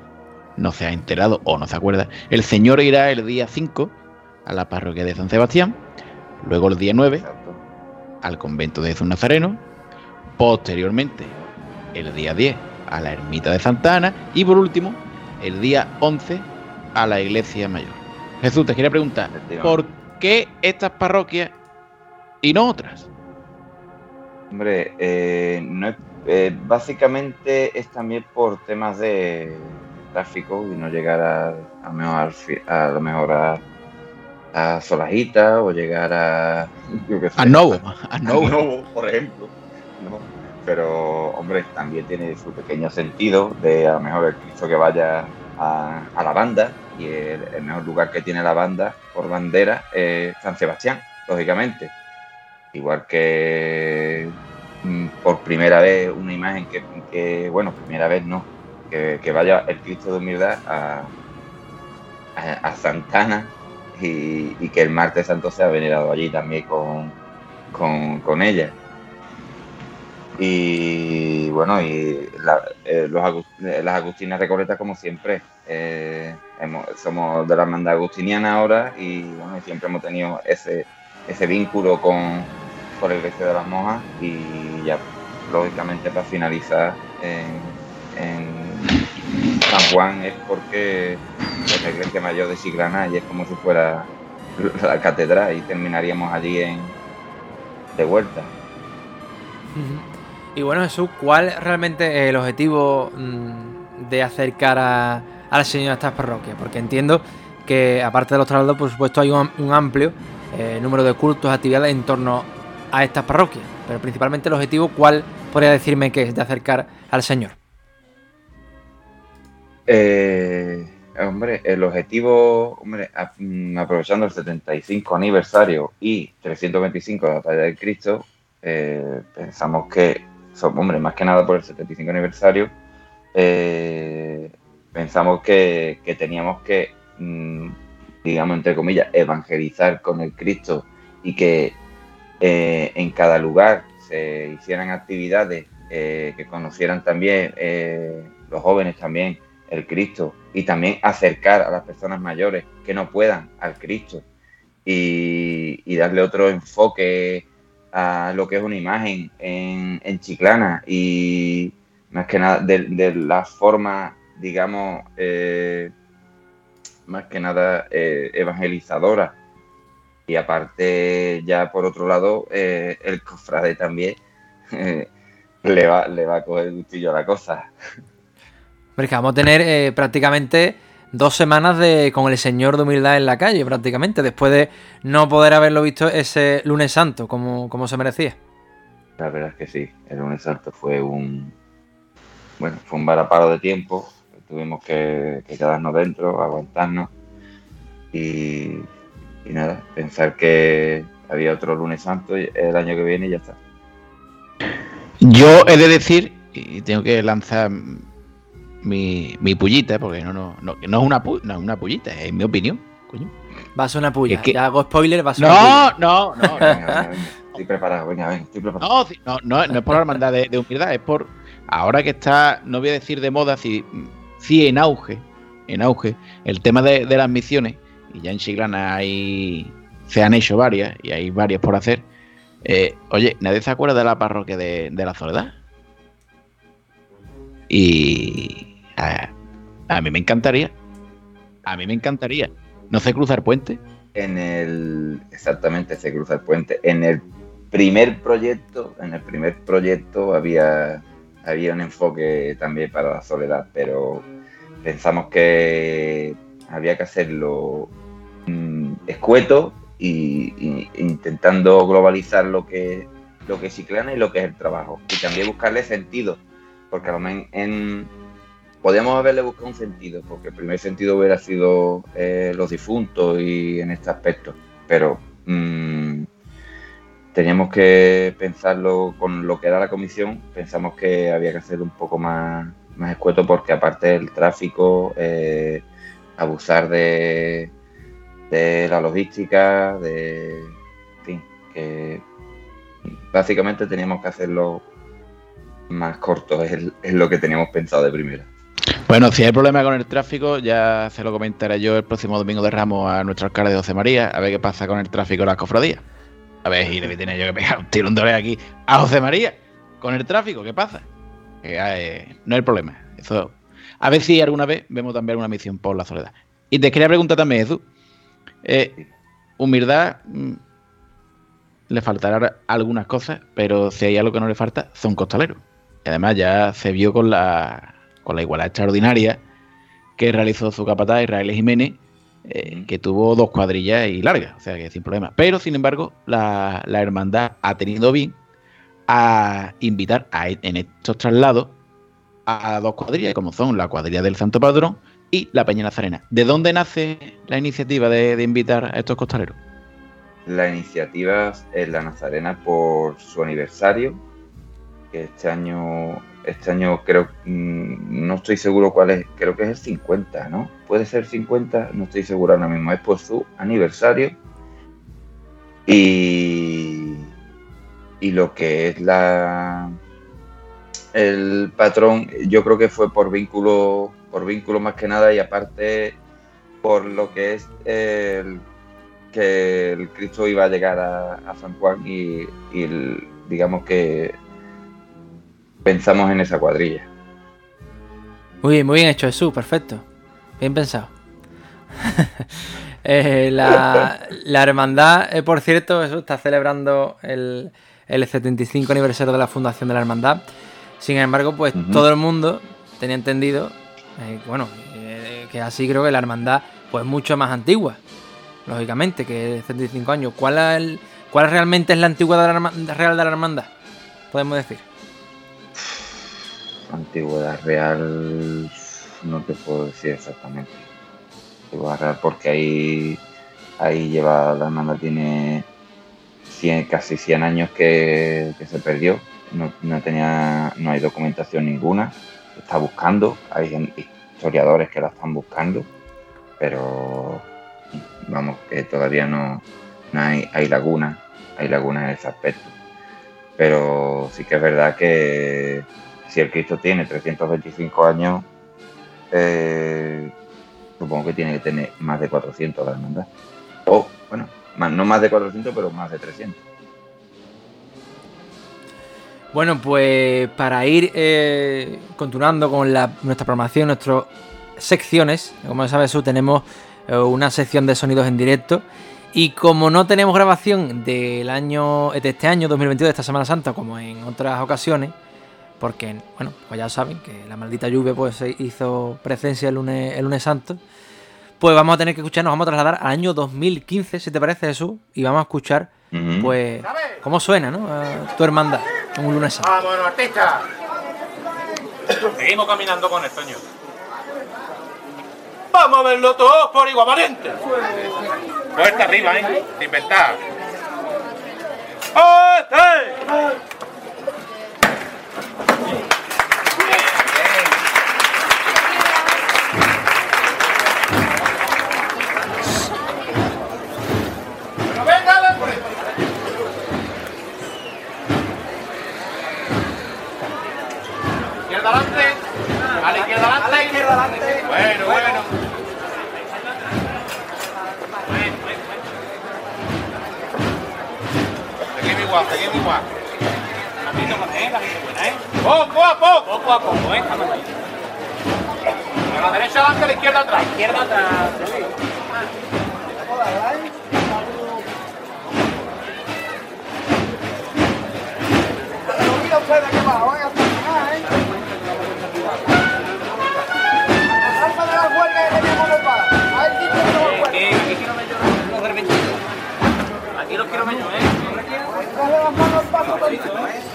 no se ha enterado o no se acuerda, el Señor irá el día 5 a la parroquia de San Sebastián, luego el día 9 al convento de Jesús Nazareno, posteriormente el día 10 a la ermita de Santa Ana y por último el día 11 a la iglesia mayor. Jesús, te quería preguntar, ¿por qué estas parroquias y no otras? Hombre, eh, no eh, básicamente es también por temas de tráfico y no llegar a, a, mejor, a lo mejor a, a Solajita o llegar a. a Novo, a Novo. por ejemplo. Pero, hombre, también tiene su pequeño sentido de a lo mejor el Cristo que vaya a, a la banda y el, el, mejor lugar que tiene la banda por bandera es San Sebastián, lógicamente. Igual que mm, por primera vez una imagen que, que bueno, primera vez no, que, vaya el Cristo de humildad a, a, Santana y, que el martes santo sea venerado allí también con, con, con ella. Y bueno, y eh, los, las Agustinas Recoletas, como siempre, eh, somos de la hermandad agustiniana ahora y bueno, siempre hemos tenido ese, ese vínculo con, con la iglesia de las monjas y ya, lógicamente, para finalizar en San Juan es porque es la iglesia mayor de Chiclana y es como si fuera la catedral y terminaríamos allí en, de vuelta. Y bueno, Jesús, ¿cuál realmente es el objetivo mmm, de acercar a, al Señor a estas parroquias? Porque entiendo que, aparte de los traslados, por supuesto, hay un, un amplio eh, número de cultos, actividades en torno a estas parroquias. Pero principalmente el objetivo, ¿cuál podría decirme que es de acercar al Señor? Eh, hombre, el objetivo, hombre, aprovechando el 75 aniversario y 325 de la batalla de Cristo, eh, pensamos que, hombre, más que nada por el 75 aniversario, eh, pensamos que, teníamos que, mmm, digamos, entre comillas, evangelizar con el Cristo y que en cada lugar se hicieran actividades que conocieran también los jóvenes también el Cristo y también acercar a las personas mayores que no puedan al Cristo y, darle otro enfoque a lo que es una imagen en, en Chiclana y más que nada de, de la forma, digamos, eh, más que nada eh, evangelizadora. Y aparte, ya por otro lado, eh, el cofrade también le, va, le va a coger gustillo a la cosa. Porque vamos a tener eh, prácticamente dos semanas de con el Señor de Humildad en la calle, prácticamente, después de no poder haberlo visto ese lunes santo como, como se merecía. La verdad es que sí, el lunes santo fue un bueno, fue un varaparo de tiempo, tuvimos que, que quedarnos dentro, aguantarnos y, y, nada, pensar que había otro lunes santo el año que viene y ya está. Yo he de decir, y tengo que lanzar mi, mi pullita, porque no, no, no, no es una, pu no es una pullita, es mi opinión, coño. Va a ser una puya. Es que... Ya hago spoiler, va a ser no, una puya. No, no, no, no. estoy preparado, venga, venga, estoy preparado. No, no, no, no es por la hermandad de, de humildad, es por ahora que está, no voy a decir de moda, sí, sí en auge, en auge, el tema de, de las misiones, y ya en Chiclana hay, se han hecho varias, y hay varias por hacer. Eh, oye, ¿nadie se acuerda de la parroquia de, de la Soledad? Y a, mí me encantaría, a mí me encantaría. ¿No se cruza el puente? En el. Exactamente, se cruza el puente. En el primer proyecto, en el primer proyecto había, había un enfoque también para la soledad, pero pensamos que había que hacerlo mm, escueto y, intentando globalizar lo que, lo que es Chiclana y lo que es el trabajo. Y también buscarle sentido, porque a lo en, podíamos haberle buscado un sentido, porque el primer sentido hubiera sido eh, los difuntos y en este aspecto, pero mm, teníamos que pensarlo con lo que era la comisión, pensamos que había que hacerlo un poco más, más escueto porque aparte del tráfico, eh, abusar de, de la logística, de, en fin, que básicamente teníamos que hacerlo más corto, es, es lo que teníamos pensado de primera. Bueno, si hay problema con el tráfico, ya se lo comentaré yo el próximo domingo de Ramos a nuestro alcalde José María, a ver qué pasa con el tráfico en las cofradías. A ver si le tiene yo que pegar un tirón de aquí a José María con el tráfico, ¿qué pasa? Que, eh, no hay problema. Eso, a ver si alguna vez vemos también una misión por la soledad. Y te quería preguntar también, Jesús. Eh, humildad mm, le faltará algunas cosas, pero si hay algo que no le falta, son costaleros. Y además ya se vio con la con la igualdad extraordinaria que realizó su capataz Israel Jiménez, eh, que tuvo dos cuadrillas y largas, o sea que sin problema. Pero sin embargo, la, la hermandad ha tenido bien a invitar a, en estos traslados a dos cuadrillas, como son la cuadrilla del Santo Padrón y la Peña Nazarena. ¿De dónde nace la iniciativa de, de invitar a estos costaleros? La iniciativa es la Nazarena por su aniversario, que este año este año creo, mm, no estoy seguro cuál es, creo que es el 50, ¿no? Puede ser 50, no estoy seguro ahora mismo, es por su aniversario. Y, y lo que es la el patrón, yo creo que fue por vínculo, por vínculo más que nada, y aparte por lo que es que el Cristo iba a llegar a, San Juan y, digamos que pensamos en esa cuadrilla. Muy bien, muy bien hecho Jesús, perfecto. Bien pensado. eh, la, la, hermandad, eh, por cierto, Jesús está celebrando el, el, 75 aniversario de la fundación de la hermandad. Sin embargo, pues uh -huh. todo el mundo tenía entendido, eh, bueno, que así creo que la hermandad pues mucho más antigua, lógicamente, que 75 años. ¿Cuál, el, cuál realmente es la antigüedad de la, real de la hermandad? Podemos decir antigüedad real no te puedo decir exactamente. Porque ahí ahí lleva la hermandad tiene 100, casi 100 años que, que se perdió. No, no, tenía no hay documentación ninguna. Está buscando hay historiadores que la están buscando pero vamos que todavía no, no hay hay lagunas hay lagunas en ese aspecto. Pero sí que es verdad que si el Cristo tiene 325 años, eh, supongo que tiene que tener más de 400 la hermandad. O, bueno, no más de 400, pero más de 300. Bueno, pues para ir eh, continuando con nuestra programación, nuestras secciones, como sabes, tú tenemos eh, una sección de sonidos en directo. Y como no tenemos grabación del año de este año 2022 de esta Semana Santa como en otras ocasiones, porque, bueno, pues ya saben que la maldita lluvia pues hizo presencia el lunes, el lunes santo, pues vamos a tener que escuchar, nos vamos a trasladar al año 2015, si te parece Jesús, y vamos a escuchar, uh -huh. pues, cómo suena, ¿no? A tu hermandad, en un lunes santo. ¡Vamos, artista! Seguimos caminando con esto, señor. Vamos a verlo todos por igual valiente. Fuerte arriba, ¿eh? Sin inventar. Adelante. La. Bueno, bueno. Seguimos igual, seguimos igual. Poco a poco. Poco a poco, ¿eh? A la derecha adelante, a la izquierda atrás. izquierda atrás. Aquí Paco Torito.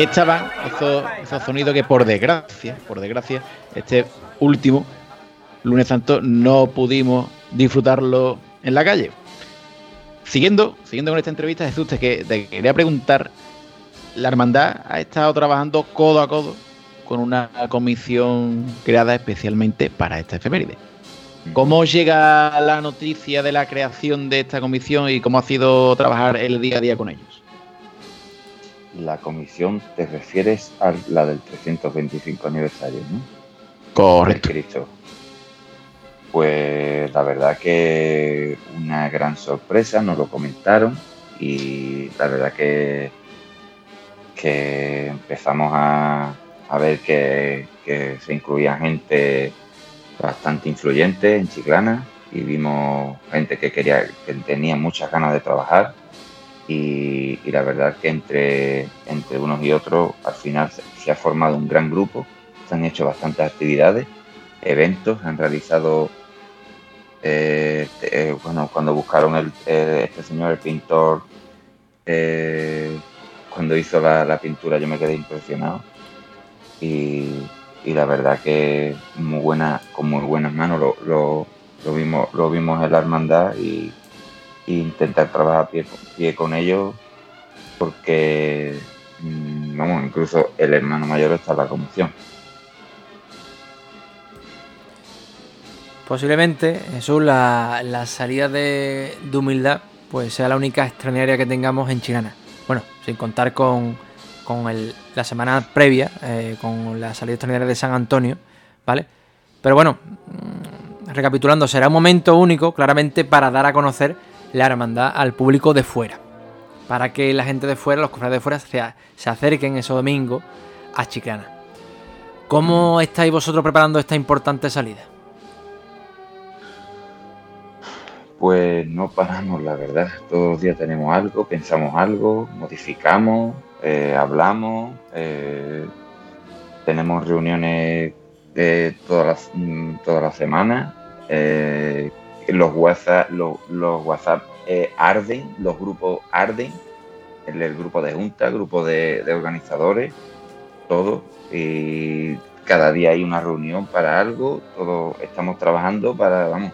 Ahí estaban esos, esos sonidos que por desgracia, por desgracia, este último lunes santo no pudimos disfrutarlo en la calle. Siguiendo, siguiendo con esta entrevista, Jesús, te, que- te quería preguntar, la hermandad ha estado trabajando codo a codo con una comisión creada especialmente para esta efeméride. ¿Cómo llega la noticia de la creación de esta comisión y cómo ha sido trabajar el día a día con ellos? La comisión te refieres a la del 325 aniversario, ¿no? Correcto. Cristo. Pues la verdad que una gran sorpresa, nos lo comentaron y la verdad que, que empezamos a, a ver que, que se incluía gente bastante influyente en Chiclana y vimos gente que quería, que tenía muchas ganas de trabajar y, la verdad que entre, entre unos y otros al final se, ha formado un gran grupo, se han hecho bastantes actividades, eventos, han realizado, eh, eh, bueno, cuando buscaron el, eh, este señor, el pintor, cuando hizo la, pintura yo me quedé impresionado. Y, y la verdad que muy buena, con muy buenas manos lo, lo vimos, lo vimos en la hermandad y, intentar trabajar pie, con ellos porque mm, vamos, incluso el hermano mayor está en la comisión. Posiblemente, Jesús, la, la salida de, humildad pues sea la única extraordinaria que tengamos en Chilana. Bueno, sin contar con, con el- la semana previa, eh, con la salida extraordinaria de San Antonio, ¿vale? Pero bueno, mm, recapitulando, será un momento único, claramente, para dar a conocer la hermandad al público de fuera. Para que la gente de fuera, los cofrades de fuera, se, se acerquen ese domingo a Chiclana. ¿Cómo estáis vosotros preparando esta importante salida? Pues no paramos, la verdad. Todos los días tenemos algo, pensamos algo, modificamos, eh, hablamos, eh, tenemos reuniones eh, todas las mm, todas las semanas. Eh, los WhatsApp, los, WhatsApp eh, arden, los grupos arden, el, el grupo de junta, grupo de, organizadores, todo. Y cada día hay una reunión para algo, todos estamos trabajando para, vamos,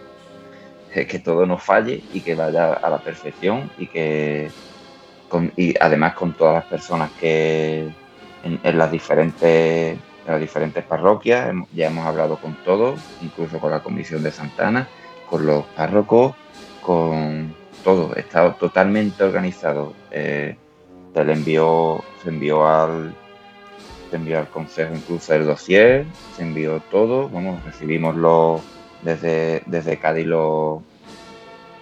eh, que todo no falle y que vaya a la perfección y que y además con todas las personas que en, las diferentes en las diferentes parroquias ya hemos hablado con todos incluso con la comisión de Santana con los párrocos con todo está totalmente organizado. Eh, se le envió se envió al se envió al consejo incluso el dossier se envió todo. Vamos recibimos los desde, desde Cádiz los,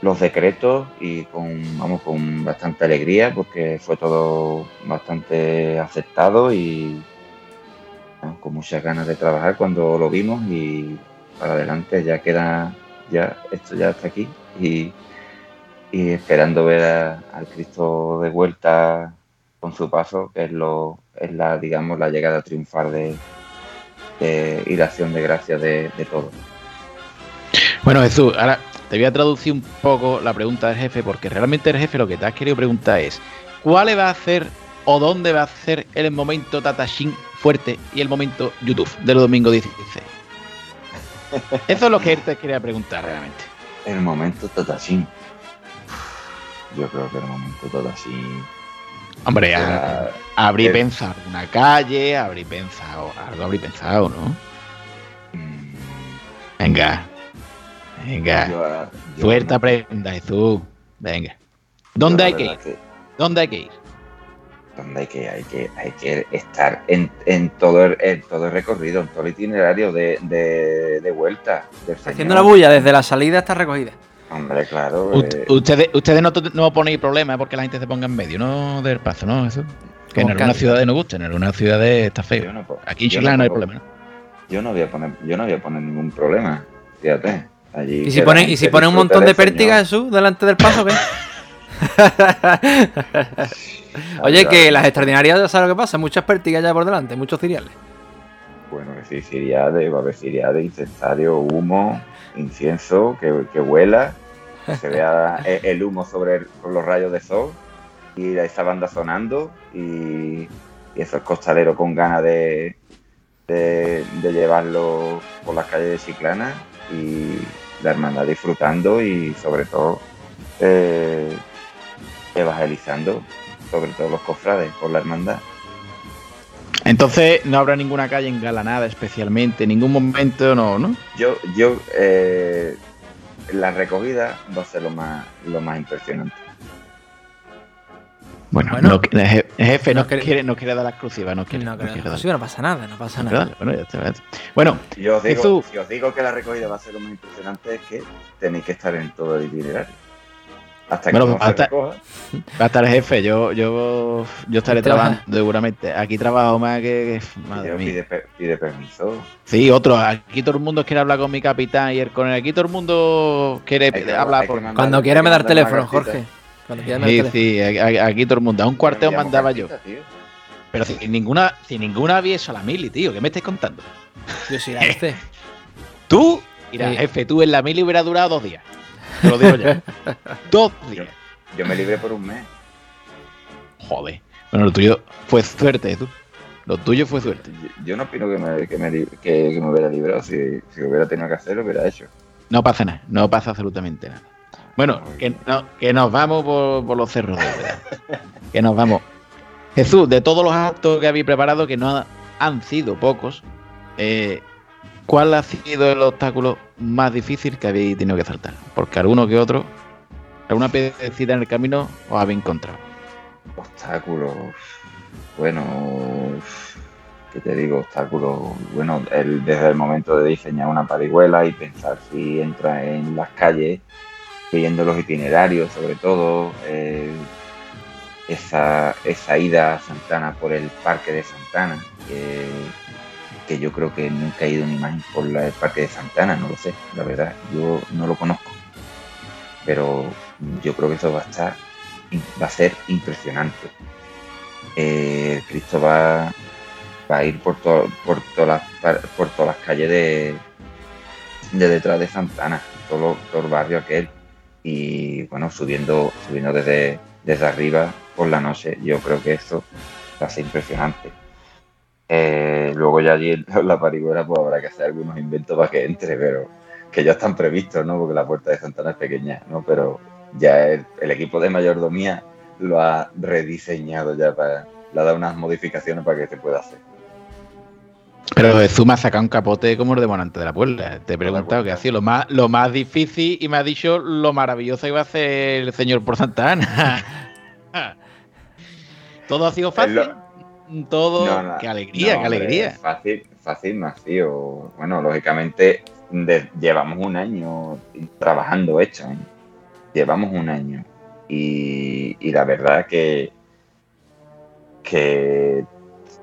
los decretos y con, vamos, con bastante alegría porque fue todo bastante aceptado y bueno, con muchas ganas de trabajar cuando lo vimos y para adelante ya queda, ya esto ya está aquí y, y esperando ver a- al Cristo de vuelta con su paso, que es lo, es la, digamos, la llegada triunfal de, de- y la acción de gracias de, de todos. Bueno, Jesús, ahora te voy a traducir un poco la pregunta del jefe, porque realmente el jefe lo que te has querido preguntar es: ¿cuál va a hacer o dónde va a hacer el momento Tatashin fuerte y el momento YouTube del domingo 16? Eso es lo que él te quería preguntar realmente. El momento Tatashin. Yo creo que el momento Tatashin. Hombre, Era- a- habrí el- pensado una calle, habrí pensado, algo habrí pensado, ¿no? Venga, venga, Yo, yo- suelta prenda, Jesús. Venga. ¿Dónde hay que ir? ¿Dónde hay que ir? Donde hay que, hay que, hay que estar en, en todo el, en todo el recorrido, en todo el itinerario de, de, de vuelta. del Haciendo la bulla desde la salida hasta recogida. Hombre, claro. Eh, ustedes ustedes no, no ponéis problema porque la gente se ponga en medio, ¿no? Del paso, ¿no? Eso. Que en algunas ciudades no gusta, en algunas ciudades está feo. no Aquí en Chiclana no hay problema. Yo no voy a poner, yo no voy a poner ningún problema. Fíjate. Allí ¿Y si ponen, y si ponen un montón de Señor. pértigas, Jesús, delante del paso, ¿qué? Oye, que las extraordinarias, ya sabes lo que pasa, muchas pértigas ya por delante, muchos cereales. Bueno, que sí, ciriade, va a haber ciriade, incensario, humo, incienso, que, que huela, que se vea el humo sobre el- los rayos de sol y esa banda sonando y, y esos costaleros con ganas de, de, de llevarlo por las calles de Chiclana y la hermandad disfrutando y sobre todo eh, evangelizando, sobre todo los cofrades por la hermandad. Entonces no habrá ninguna calle engalanada especialmente, en ningún momento, no, ¿no? Yo, yo, eh, la recogida va a ser lo más, lo más impresionante. Bueno, no, el je- el jefe no, quiere, no quiere dar la exclusiva, no quiere. No, no creo, quiere dar. sí, no pasa nada, no pasa nada. Bueno, ya está, ya está. Bueno, Yo os digo, Jesús. si os digo que la recogida va a ser lo más impresionante es que tenéis que estar en todo el itinerario. Hasta que Bueno, no se hasta- recoja. Va a estar el jefe, yo, yo, yo estaré Trabaja. trabajando seguramente. Aquí trabajo más que. que- Madre Pide, mía. pide, per- pide permiso. Sí, otro. Aquí todo el mundo quiere hablar con mi capitán y el coronel. Aquí todo el mundo quiere que- hablar por. mandar- Cuando quiera me dar teléfono, cartita. Jorge. Cuando quiera me Sí, dar teléfono. sí, aquí todo el mundo. A un cuarteo mandaba yo. tío. Pero sin ninguna, sin ninguna aviso a la mili, tío. ¿Qué me estáis contando? Yo sí la hice. Tú, mira, Sí. jefe, tú en la mili hubiera durado dos días. Te lo digo ya. dos días. Yo me libré por un mes. Joder. Bueno, lo tuyo fue suerte, tú. Lo tuyo fue suerte. Yo, yo no opino que me, que me, que- que me hubiera librado. Si, si hubiera tenido que hacerlo, lo hubiera hecho. No pasa nada, no pasa absolutamente nada. Bueno, que, no- que nos vamos por, por los cerros de verdad. que nos vamos. Jesús, de todos los actos que habéis preparado, que no ha- han sido pocos, eh, ¿cuál ha sido el obstáculo más difícil que habéis tenido que saltar? Porque alguno que otro, alguna piedrecita en el camino os habéis encontrado. Obstáculos. Bueno, ¿qué te digo? Obstáculos. Bueno, el- desde el momento de diseñar una parihuela y pensar si entra en las calles, viendo los itinerarios, sobre todo. eh, esa, esa ida a Santana por el parque de Santana, que yo creo que nunca he ido ni más por la- el parque de Santana, no lo sé, la verdad, yo no lo conozco. Pero yo creo que eso va a estar, va a ser impresionante. Eh, Cristo va, va a ir por, to- por, todas las, por todas las calles de, de detrás de Santana, todo el barrio aquel. Y bueno, subiendo, subiendo desde, desde arriba por la noche, yo creo que eso va a ser impresionante. Eh, luego ya allí en la parihuela pues habrá que hacer algunos inventos para que entre, pero que ya están previstos, ¿no? Porque la puerta de Santana es pequeña, ¿no? Pero ya el, el equipo de mayordomía lo ha rediseñado ya para, le ha dado unas modificaciones para que se pueda hacer. Pero me ha sacado un capote como el de Monante de la Puebla. Te he preguntado qué ha sido lo más, lo más difícil y me ha dicho lo maravilloso que iba a hacer el señor por Santa Ana. Todo ha sido fácil. Todo. No, no, qué alegría, no, qué hombre, alegría. Fácil, fácil no ha sido. Bueno, lógicamente de- llevamos un año trabajando hecho. ¿eh? Llevamos un año. Y, y la verdad que, que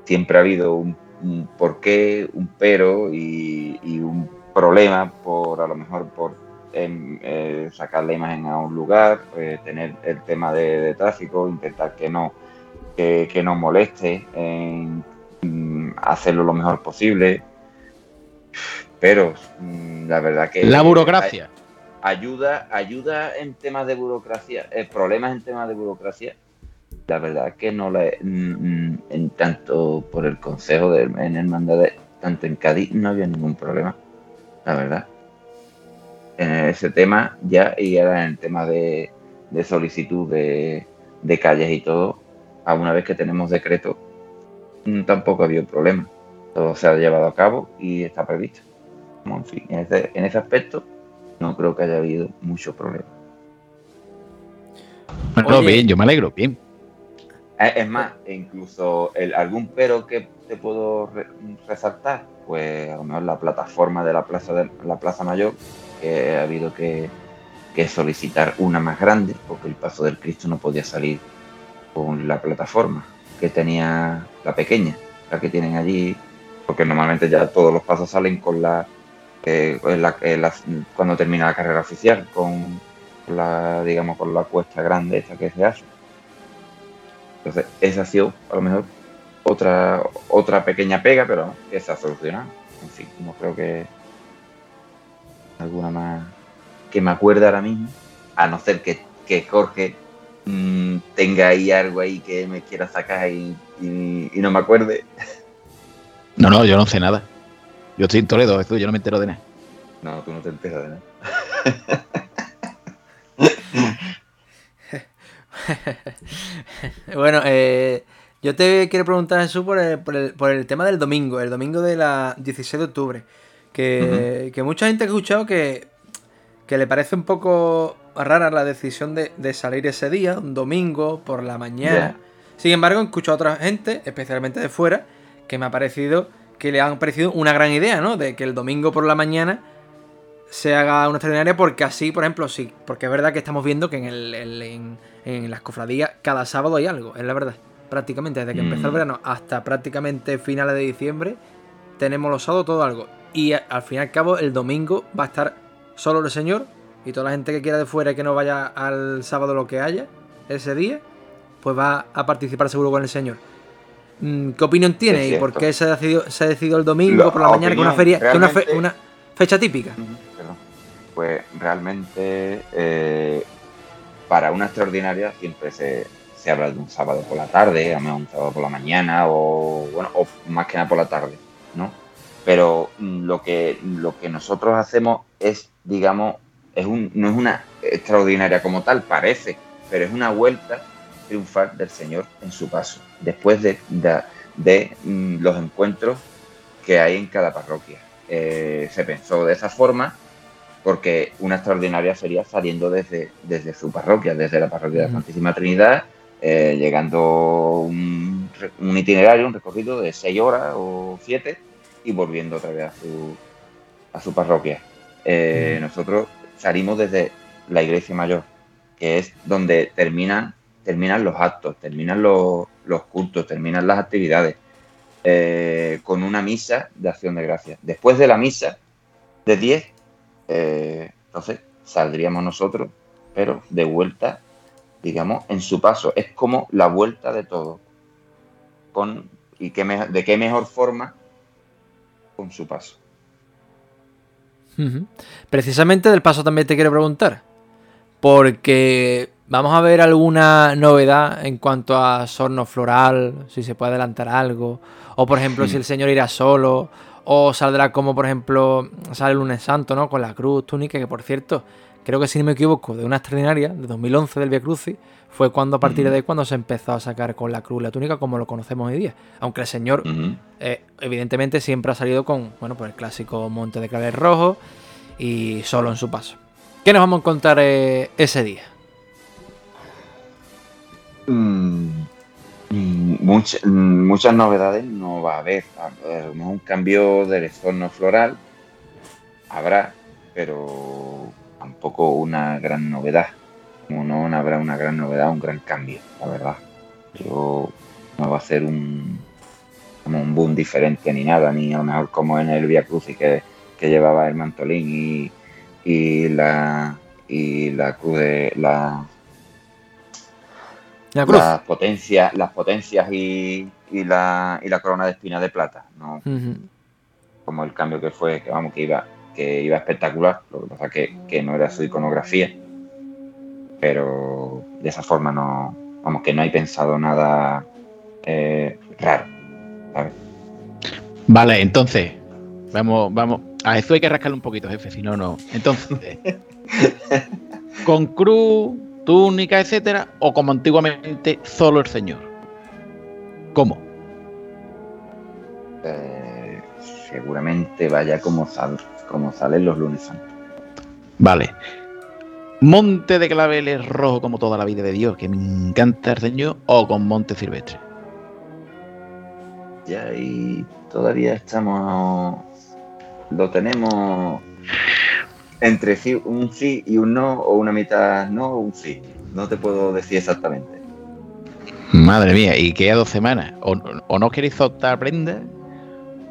siempre ha habido un, un porqué, un pero y, y un problema por a lo mejor por em, eh, sacar la imagen a un lugar, eh, tener el tema de, de tráfico, intentar que no que, que no moleste, en hacerlo lo mejor posible. Pero mm, la verdad que La burocracia. ay- ayuda, ayuda en temas de burocracia, eh, problemas en temas de burocracia. La verdad que no la mm, mm, en tanto por el consejo de en hermandades, tanto en Cádiz no había ningún problema, la verdad. En ese tema ya y ahora en el tema de, de solicitud de, de calles y todo, a una vez que tenemos decreto, mm, tampoco ha habido problema. Todo se ha llevado a cabo y está previsto. En fin, en ese, en ese aspecto no creo que haya habido mucho problema. Bueno, Oye. bien, yo me alegro, bien. Eh, Es más, incluso el, algún pero que te puedo re- resaltar, pues a lo mejor la plataforma de la plaza de la plaza mayor, que ha habido que, que solicitar una más grande, porque el paso del Cristo no podía salir con la plataforma que tenía la pequeña, la que tienen allí, porque normalmente ya todos los pasos salen con la, eh, la- cuando termina la carrera oficial, con la, digamos, con la cuesta grande esta que se hace. Entonces, esa ha sido a lo mejor otra, otra pequeña pega, pero ha solucionado. En fin, no creo que alguna más que me acuerde ahora mismo, a no ser que, que Jorge mm, tenga ahí algo ahí que me quiera sacar y, y- y no me acuerde. No, no, yo no sé nada. Yo estoy en Toledo, Jesús, yo no me entero de nada. No, tú no te enteras de nada. bueno, eh, yo te quiero preguntar, Jesús, por el, por, el, por el tema del domingo, el domingo de la 16 de octubre. Que, que mucha gente ha escuchado que, que le parece un poco rara la decisión de, de salir ese día, un domingo, por la mañana. Sin embargo, escucho a otra gente, especialmente de fuera, que me ha parecido que le han parecido una gran idea, ¿no? De que el domingo por la mañana se haga una extraordinaria porque así, por ejemplo, sí. Porque es verdad que estamos viendo que en, el, el- en, en las cofradías cada sábado hay algo, es la verdad. Prácticamente, desde que empezó el Mm. verano hasta prácticamente finales de diciembre, tenemos los sábados todo algo. Y al fin y al cabo, el domingo va a estar solo el señor y toda la gente que quiera de fuera y que no vaya al sábado lo que haya ese día, pues va a participar seguro con el señor. Mm, ¿Qué opinión tiene y por qué se ha decidido, se ha decidido el domingo La por la mañana que una feria, que una, fe- realmente- una fecha típica? Perdón. Pues realmente eh, para una extraordinaria siempre se, se habla de un sábado por la tarde, a mejor un sábado por la mañana o bueno, o más que nada por la tarde, ¿no? Pero mm, lo que lo que nosotros hacemos es, digamos, es un, no es una extraordinaria como tal, parece, pero es una vuelta triunfal del Señor en su paso, después de, de- de, mm, los encuentros que hay en cada parroquia. Eh, se pensó de esa forma porque una extraordinaria sería saliendo desde, desde su parroquia, desde la parroquia de la Santísima Trinidad, eh, llegando un itinerario, un recorrido de seis horas o siete y volviendo otra vez a su, a su parroquia. Eh, Nosotros salimos desde la iglesia mayor, que es donde terminan, terminan los actos, terminan los, cultos, terminan las actividades, eh, con una misa de acción de gracias. Después de la misa de 10, eh, entonces saldríamos nosotros, pero de vuelta, digamos, en su paso. Es como la vuelta de todo. Con, ¿Y de qué mejor forma? Con su paso. Precisamente del paso también te quiero preguntar. Porque vamos a ver alguna novedad en cuanto a sorno floral, si se puede adelantar algo. O por ejemplo, si el señor irá solo. O saldrá como por ejemplo sale el lunes santo, ¿no? Con la cruz, túnica, que por cierto, creo que si no me equivoco, de una extraordinaria, de 2011 del Via Crucis, fue cuando a partir de ahí cuando se empezó a sacar con la cruz la túnica como lo conocemos hoy día. Aunque el señor eh, evidentemente siempre ha salido con, bueno, pues el clásico monte de clavel rojo y solo en su paso. ¿Qué nos vamos a encontrar eh, ese día? Mm, mm, mm, muchas novedades no va a haber. Un cambio del entorno floral habrá, pero tampoco una gran novedad. Como no habrá una gran novedad, un gran cambio, la verdad. Yo no va a ser un como un boom diferente ni nada, ni a lo mejor como en el Via Crucis que, que llevaba el mantolín y, y la y la cruz de la La cruz. las potencias, las potencias y, y la, y la corona de espina de plata, ¿no? Como el cambio que fue, que vamos, que iba, que iba espectacular, lo que pasa que, que no era su iconografía, pero de esa forma no, vamos, que no hay pensado nada eh, raro, ¿sabes? Vale, entonces, vamos, vamos. A eso hay que rascarle un poquito, jefe, si no, no. Entonces, con cruz, túnica, etcétera, o como antiguamente, solo el señor. ¿Cómo? Eh, seguramente vaya como, sal, como salen los lunes santos. Vale. Monte de claveles rojo como toda la vida de Dios, que me encanta el señor, o con monte silvestre. Y ahí todavía estamos. Lo tenemos entre sí, un sí y un no, o una mitad no o un sí. No te puedo decir exactamente. Madre mía, y queda dos semanas. O, o no queréis soltar prenda,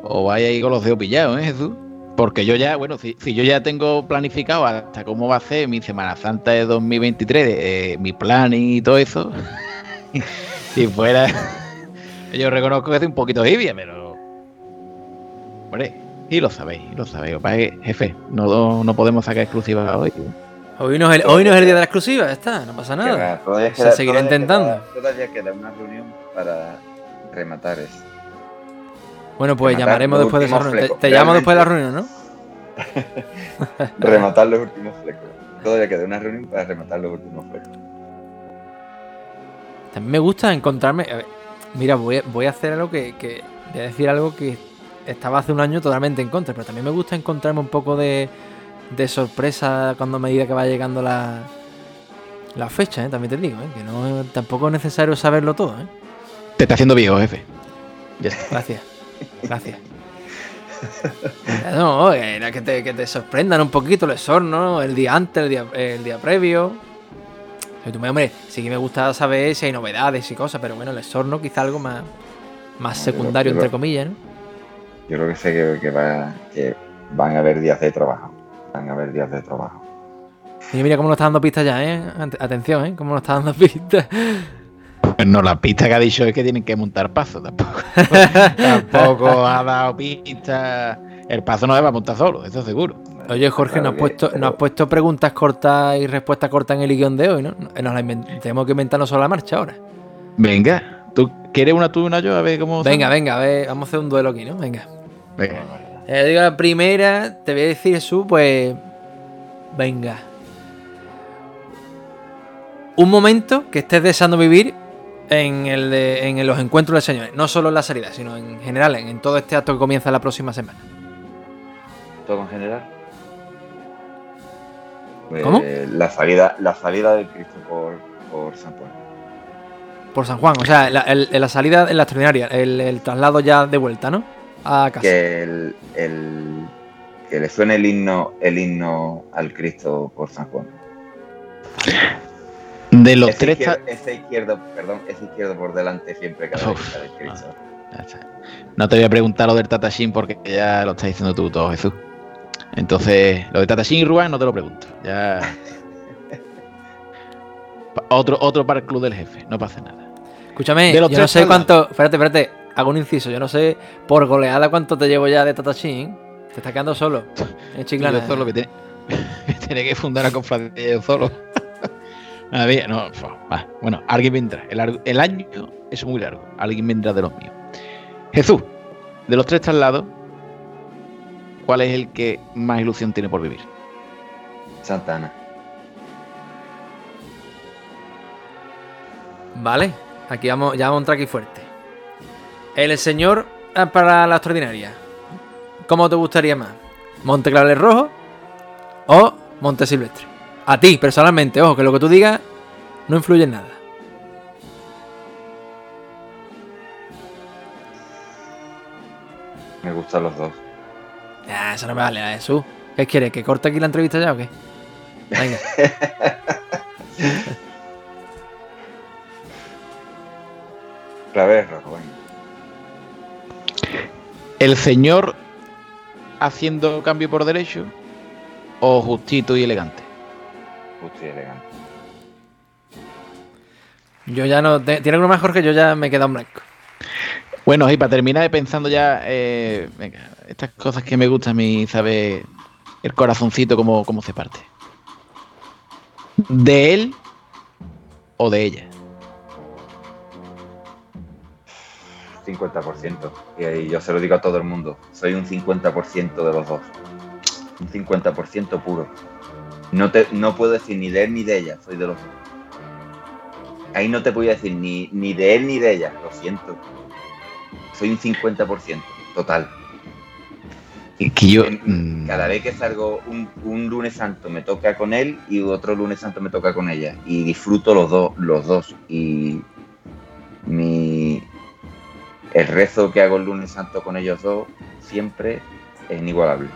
o vais ahí con los dedos pillados, ¿eh, Jesús? Porque yo ya, bueno, si, si yo ya tengo planificado hasta cómo va a ser mi Semana Santa de 2023, eh, mi plan y todo eso, si fuera. yo reconozco que soy un poquito tibia, pero. Hombre, y lo sabéis, y lo sabéis. Es que, jefe, no, no podemos sacar exclusivas hoy. Hoy no, es el, hoy no es el día de la exclusiva, ya está, no pasa nada. Se seguirá todavía intentando. queda- todavía queda una reunión para rematar eso. Bueno, pues llamaremos después de esa reunión. Te, flecos. te llamo después de la reunión, ¿no? Rematar los últimos flecos. Todavía queda una reunión para rematar los últimos flecos. También me gusta encontrarme. a ver, mira, voy a, voy a hacer algo que, que- Voy a decir algo que estaba hace un año totalmente en contra, pero también me gusta encontrarme un poco de, de sorpresa cuando a medida que va llegando la, La fecha, ¿eh? también te digo, ¿eh? que no tampoco es necesario saberlo todo. ¿eh? Te está haciendo viejo, jefe. Gracias. Gracias. No, era que te, que te sorprendan un poquito el sorno, el día antes, el día, el día previo. Tú me, hombre, sí que me gusta saber si hay novedades y cosas, pero bueno, el sorno quizá algo más, más secundario, yo entre comillas, ¿no? Yo creo que sé que, que va- que van a haber días de trabajo. Van a haber días de trabajo. Y mira cómo nos está dando pistas ya, ¿eh? Atención, ¿eh? Cómo nos está dando pistas. Pues no, la pista que ha dicho es que tienen que montar paso. Tampoco, tampoco ha dado pista. El paso no se va a montar solo, eso seguro. Oye, Jorge, nos has puesto, nos has puesto preguntas cortas y respuestas cortas en el guion de hoy, ¿no? Nos tenemos que inventarnos sobre la marcha ahora. Venga, ¿tú quieres una tú y una yo? A ver cómo. Venga, venga, a ver, vamos a hacer un duelo aquí, ¿no? Venga. Venga. Eh, digo la primera, te voy a decir Jesús, pues. Venga. Un momento que estés deseando vivir en, el de- en los encuentros del Señor. No solo en la salida, sino en general, en, en todo este acto que comienza la próxima semana. ¿Todo en general? Pues, ¿Cómo? La salida, la salida del Cristo por, por San Juan. Por San Juan, o sea, la, el- la salida en la extraordinaria, el, el traslado ya de vuelta, ¿no? A casa. Que, el, el- que le suene el himno, el himno al Cristo por San Juan. De los ese tres. izquierdo, ese izquierdo, perdón, ese izquierdo por delante siempre cada vez. Ya está. No te voy a preguntar lo del Tatashin porque ya lo estás diciendo tú todo, Jesús. Entonces, lo de Tatashin y Ruan no te lo pregunto. Ya. Otro, otro para el club del jefe, no pasa nada. Escúchame, De los yo no sé cuánto. Espérate, espérate, hago un inciso. Yo no sé por goleada cuánto te llevo ya de Tatachin. Te está quedando solo. En Chiclana. Yo solo que tiene, que tiene que fundar a cofradía yo solo. A ver, no, va. bueno, alguien vendrá. El, año es muy largo. Alguien vendrá de los míos. Jesús, de los tres traslados, ¿cuál es el que más ilusión tiene por vivir? Santa Ana. Vale, aquí vamos, ya vamos a entrar aquí fuerte. El señor ah, para la extraordinaria. ¿Cómo te gustaría más? ¿Monte Clavel Rojo o Monte Silvestre? A ti, personalmente, ojo, que lo que tú digas no influye en nada. Me gustan los dos. Ah, eso no me vale, a Jesús. ¿Qué quieres? ¿Que corte aquí la entrevista ya o qué? Venga. Venga. ¿El señor haciendo cambio por derecho o justito y elegante? Justo y elegante. Yo ya no. te- ¿Tiene alguno más, Jorge? Yo ya me he quedado en blanco. Bueno, y para terminar pensando ya, eh, venga, estas cosas que me gustan a mí, saber el corazoncito cómo, cómo se parte. ¿De él o de ella? 50%. Y ahí yo se lo digo a todo el mundo. Soy un 50% de los dos. Un 50% puro. No, te, no puedo decir ni de él ni de ella. Soy de los dos. Ahí no te voy a decir ni, ni de él ni de ella. Lo siento. Soy un 50%. Total. Que yo. En- Cada vez que salgo un, un lunes santo me toca con él y otro lunes santo me toca con ella. Y disfruto los dos, los dos. Y mi el rezo que hago el lunes santo con ellos dos siempre es inigualable.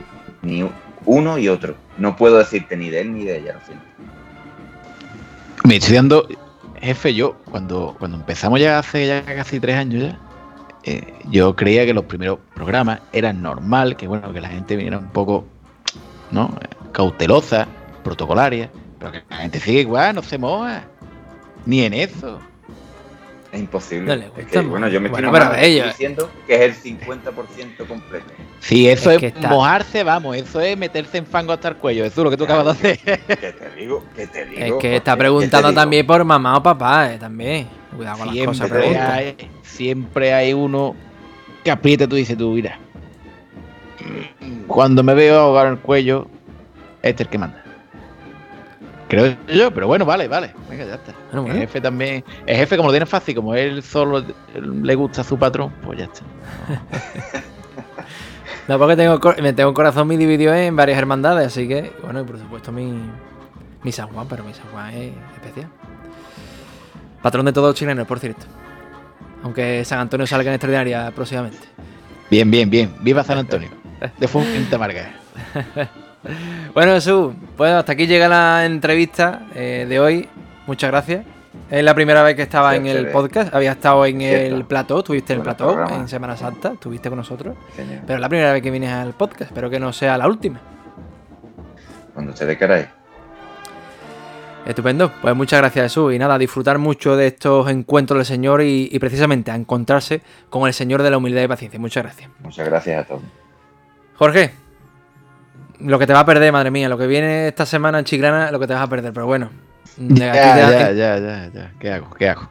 Ni uno y otro. No puedo decirte ni de él ni de ella, lo siento. Me estoy dando, jefe, yo, cuando, cuando empezamos ya hace ya casi tres años ya, eh, yo creía que los primeros programas eran normal, que bueno, que la gente viniera un poco, ¿no? Cautelosa, protocolaria, pero que la gente sigue igual, no se moja. Ni en eso. Es imposible. No Es que, bueno, yo me bueno, estoy estoy diciendo que es el 50% completo. Si eso Es es, que está- mojarse, vamos, eso es meterse en fango hasta el cuello. Eso es lo que tú acabas de hacer. Que te digo, que te digo. Es que está ¿qué te preguntando también por mamá o papá, eh, también. Cuidado con las cosas, Siempre pregunta. hay, siempre hay uno que aprieta, tú dices, tú, mira. Cuando me veo ahogar el cuello, este es el que manda. Creo yo, pero bueno, vale, vale. Venga, ya está. Bueno, bueno. El jefe también. El jefe, como lo tiene fácil, como él solo le gusta a su patrón, pues ya está. No, porque tengo, me tengo el corazón muy dividido en varias hermandades, así que, bueno, y por supuesto mi, Mi San Juan, pero mi San Juan es especial. Patrón de todos chilenos, por cierto. Aunque San Antonio salga en extraordinaria próximamente. Bien, bien, bien. Viva San Antonio. De Fuente Marga. Bueno, Jesús, pues hasta aquí llega la entrevista eh, de hoy. Muchas gracias. Es la primera vez que estaba Sí, en el podcast. Había estado en Cierto. el plató, estuviste en el plató programa. en Semana Santa, estuviste con nosotros. Genial. Pero es la primera vez que vienes al podcast. Espero que no sea la última. Cuando ustedes queráis. Estupendo. Pues muchas gracias, Jesús. Y nada, a disfrutar mucho de estos encuentros del Señor y, y precisamente a encontrarse con el Señor de la humildad y paciencia. Muchas gracias. Muchas gracias a todos. Jorge, lo que te va a perder, madre mía, lo que viene esta semana en Chiclana, lo que te vas a perder, pero bueno. de aquí Ya, te- ya, ya, ya, ya. ¿Qué hago? ¿Qué hago?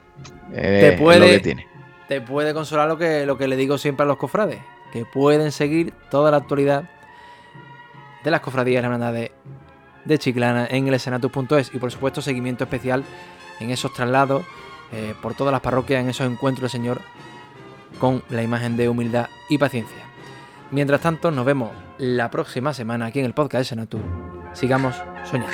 Eh, Te puede- lo que tiene. te puede consolar lo que, lo que le digo siempre a los cofrades, que pueden seguir toda la actualidad de las cofradías y la hermandad de, de Chiclana en el escenatus.es y por supuesto seguimiento especial en esos traslados eh, por todas las parroquias, en esos encuentros del Señor con la imagen de humildad y paciencia. Mientras tanto, nos vemos la próxima semana aquí en el podcast de Senatus. Sigamos soñando.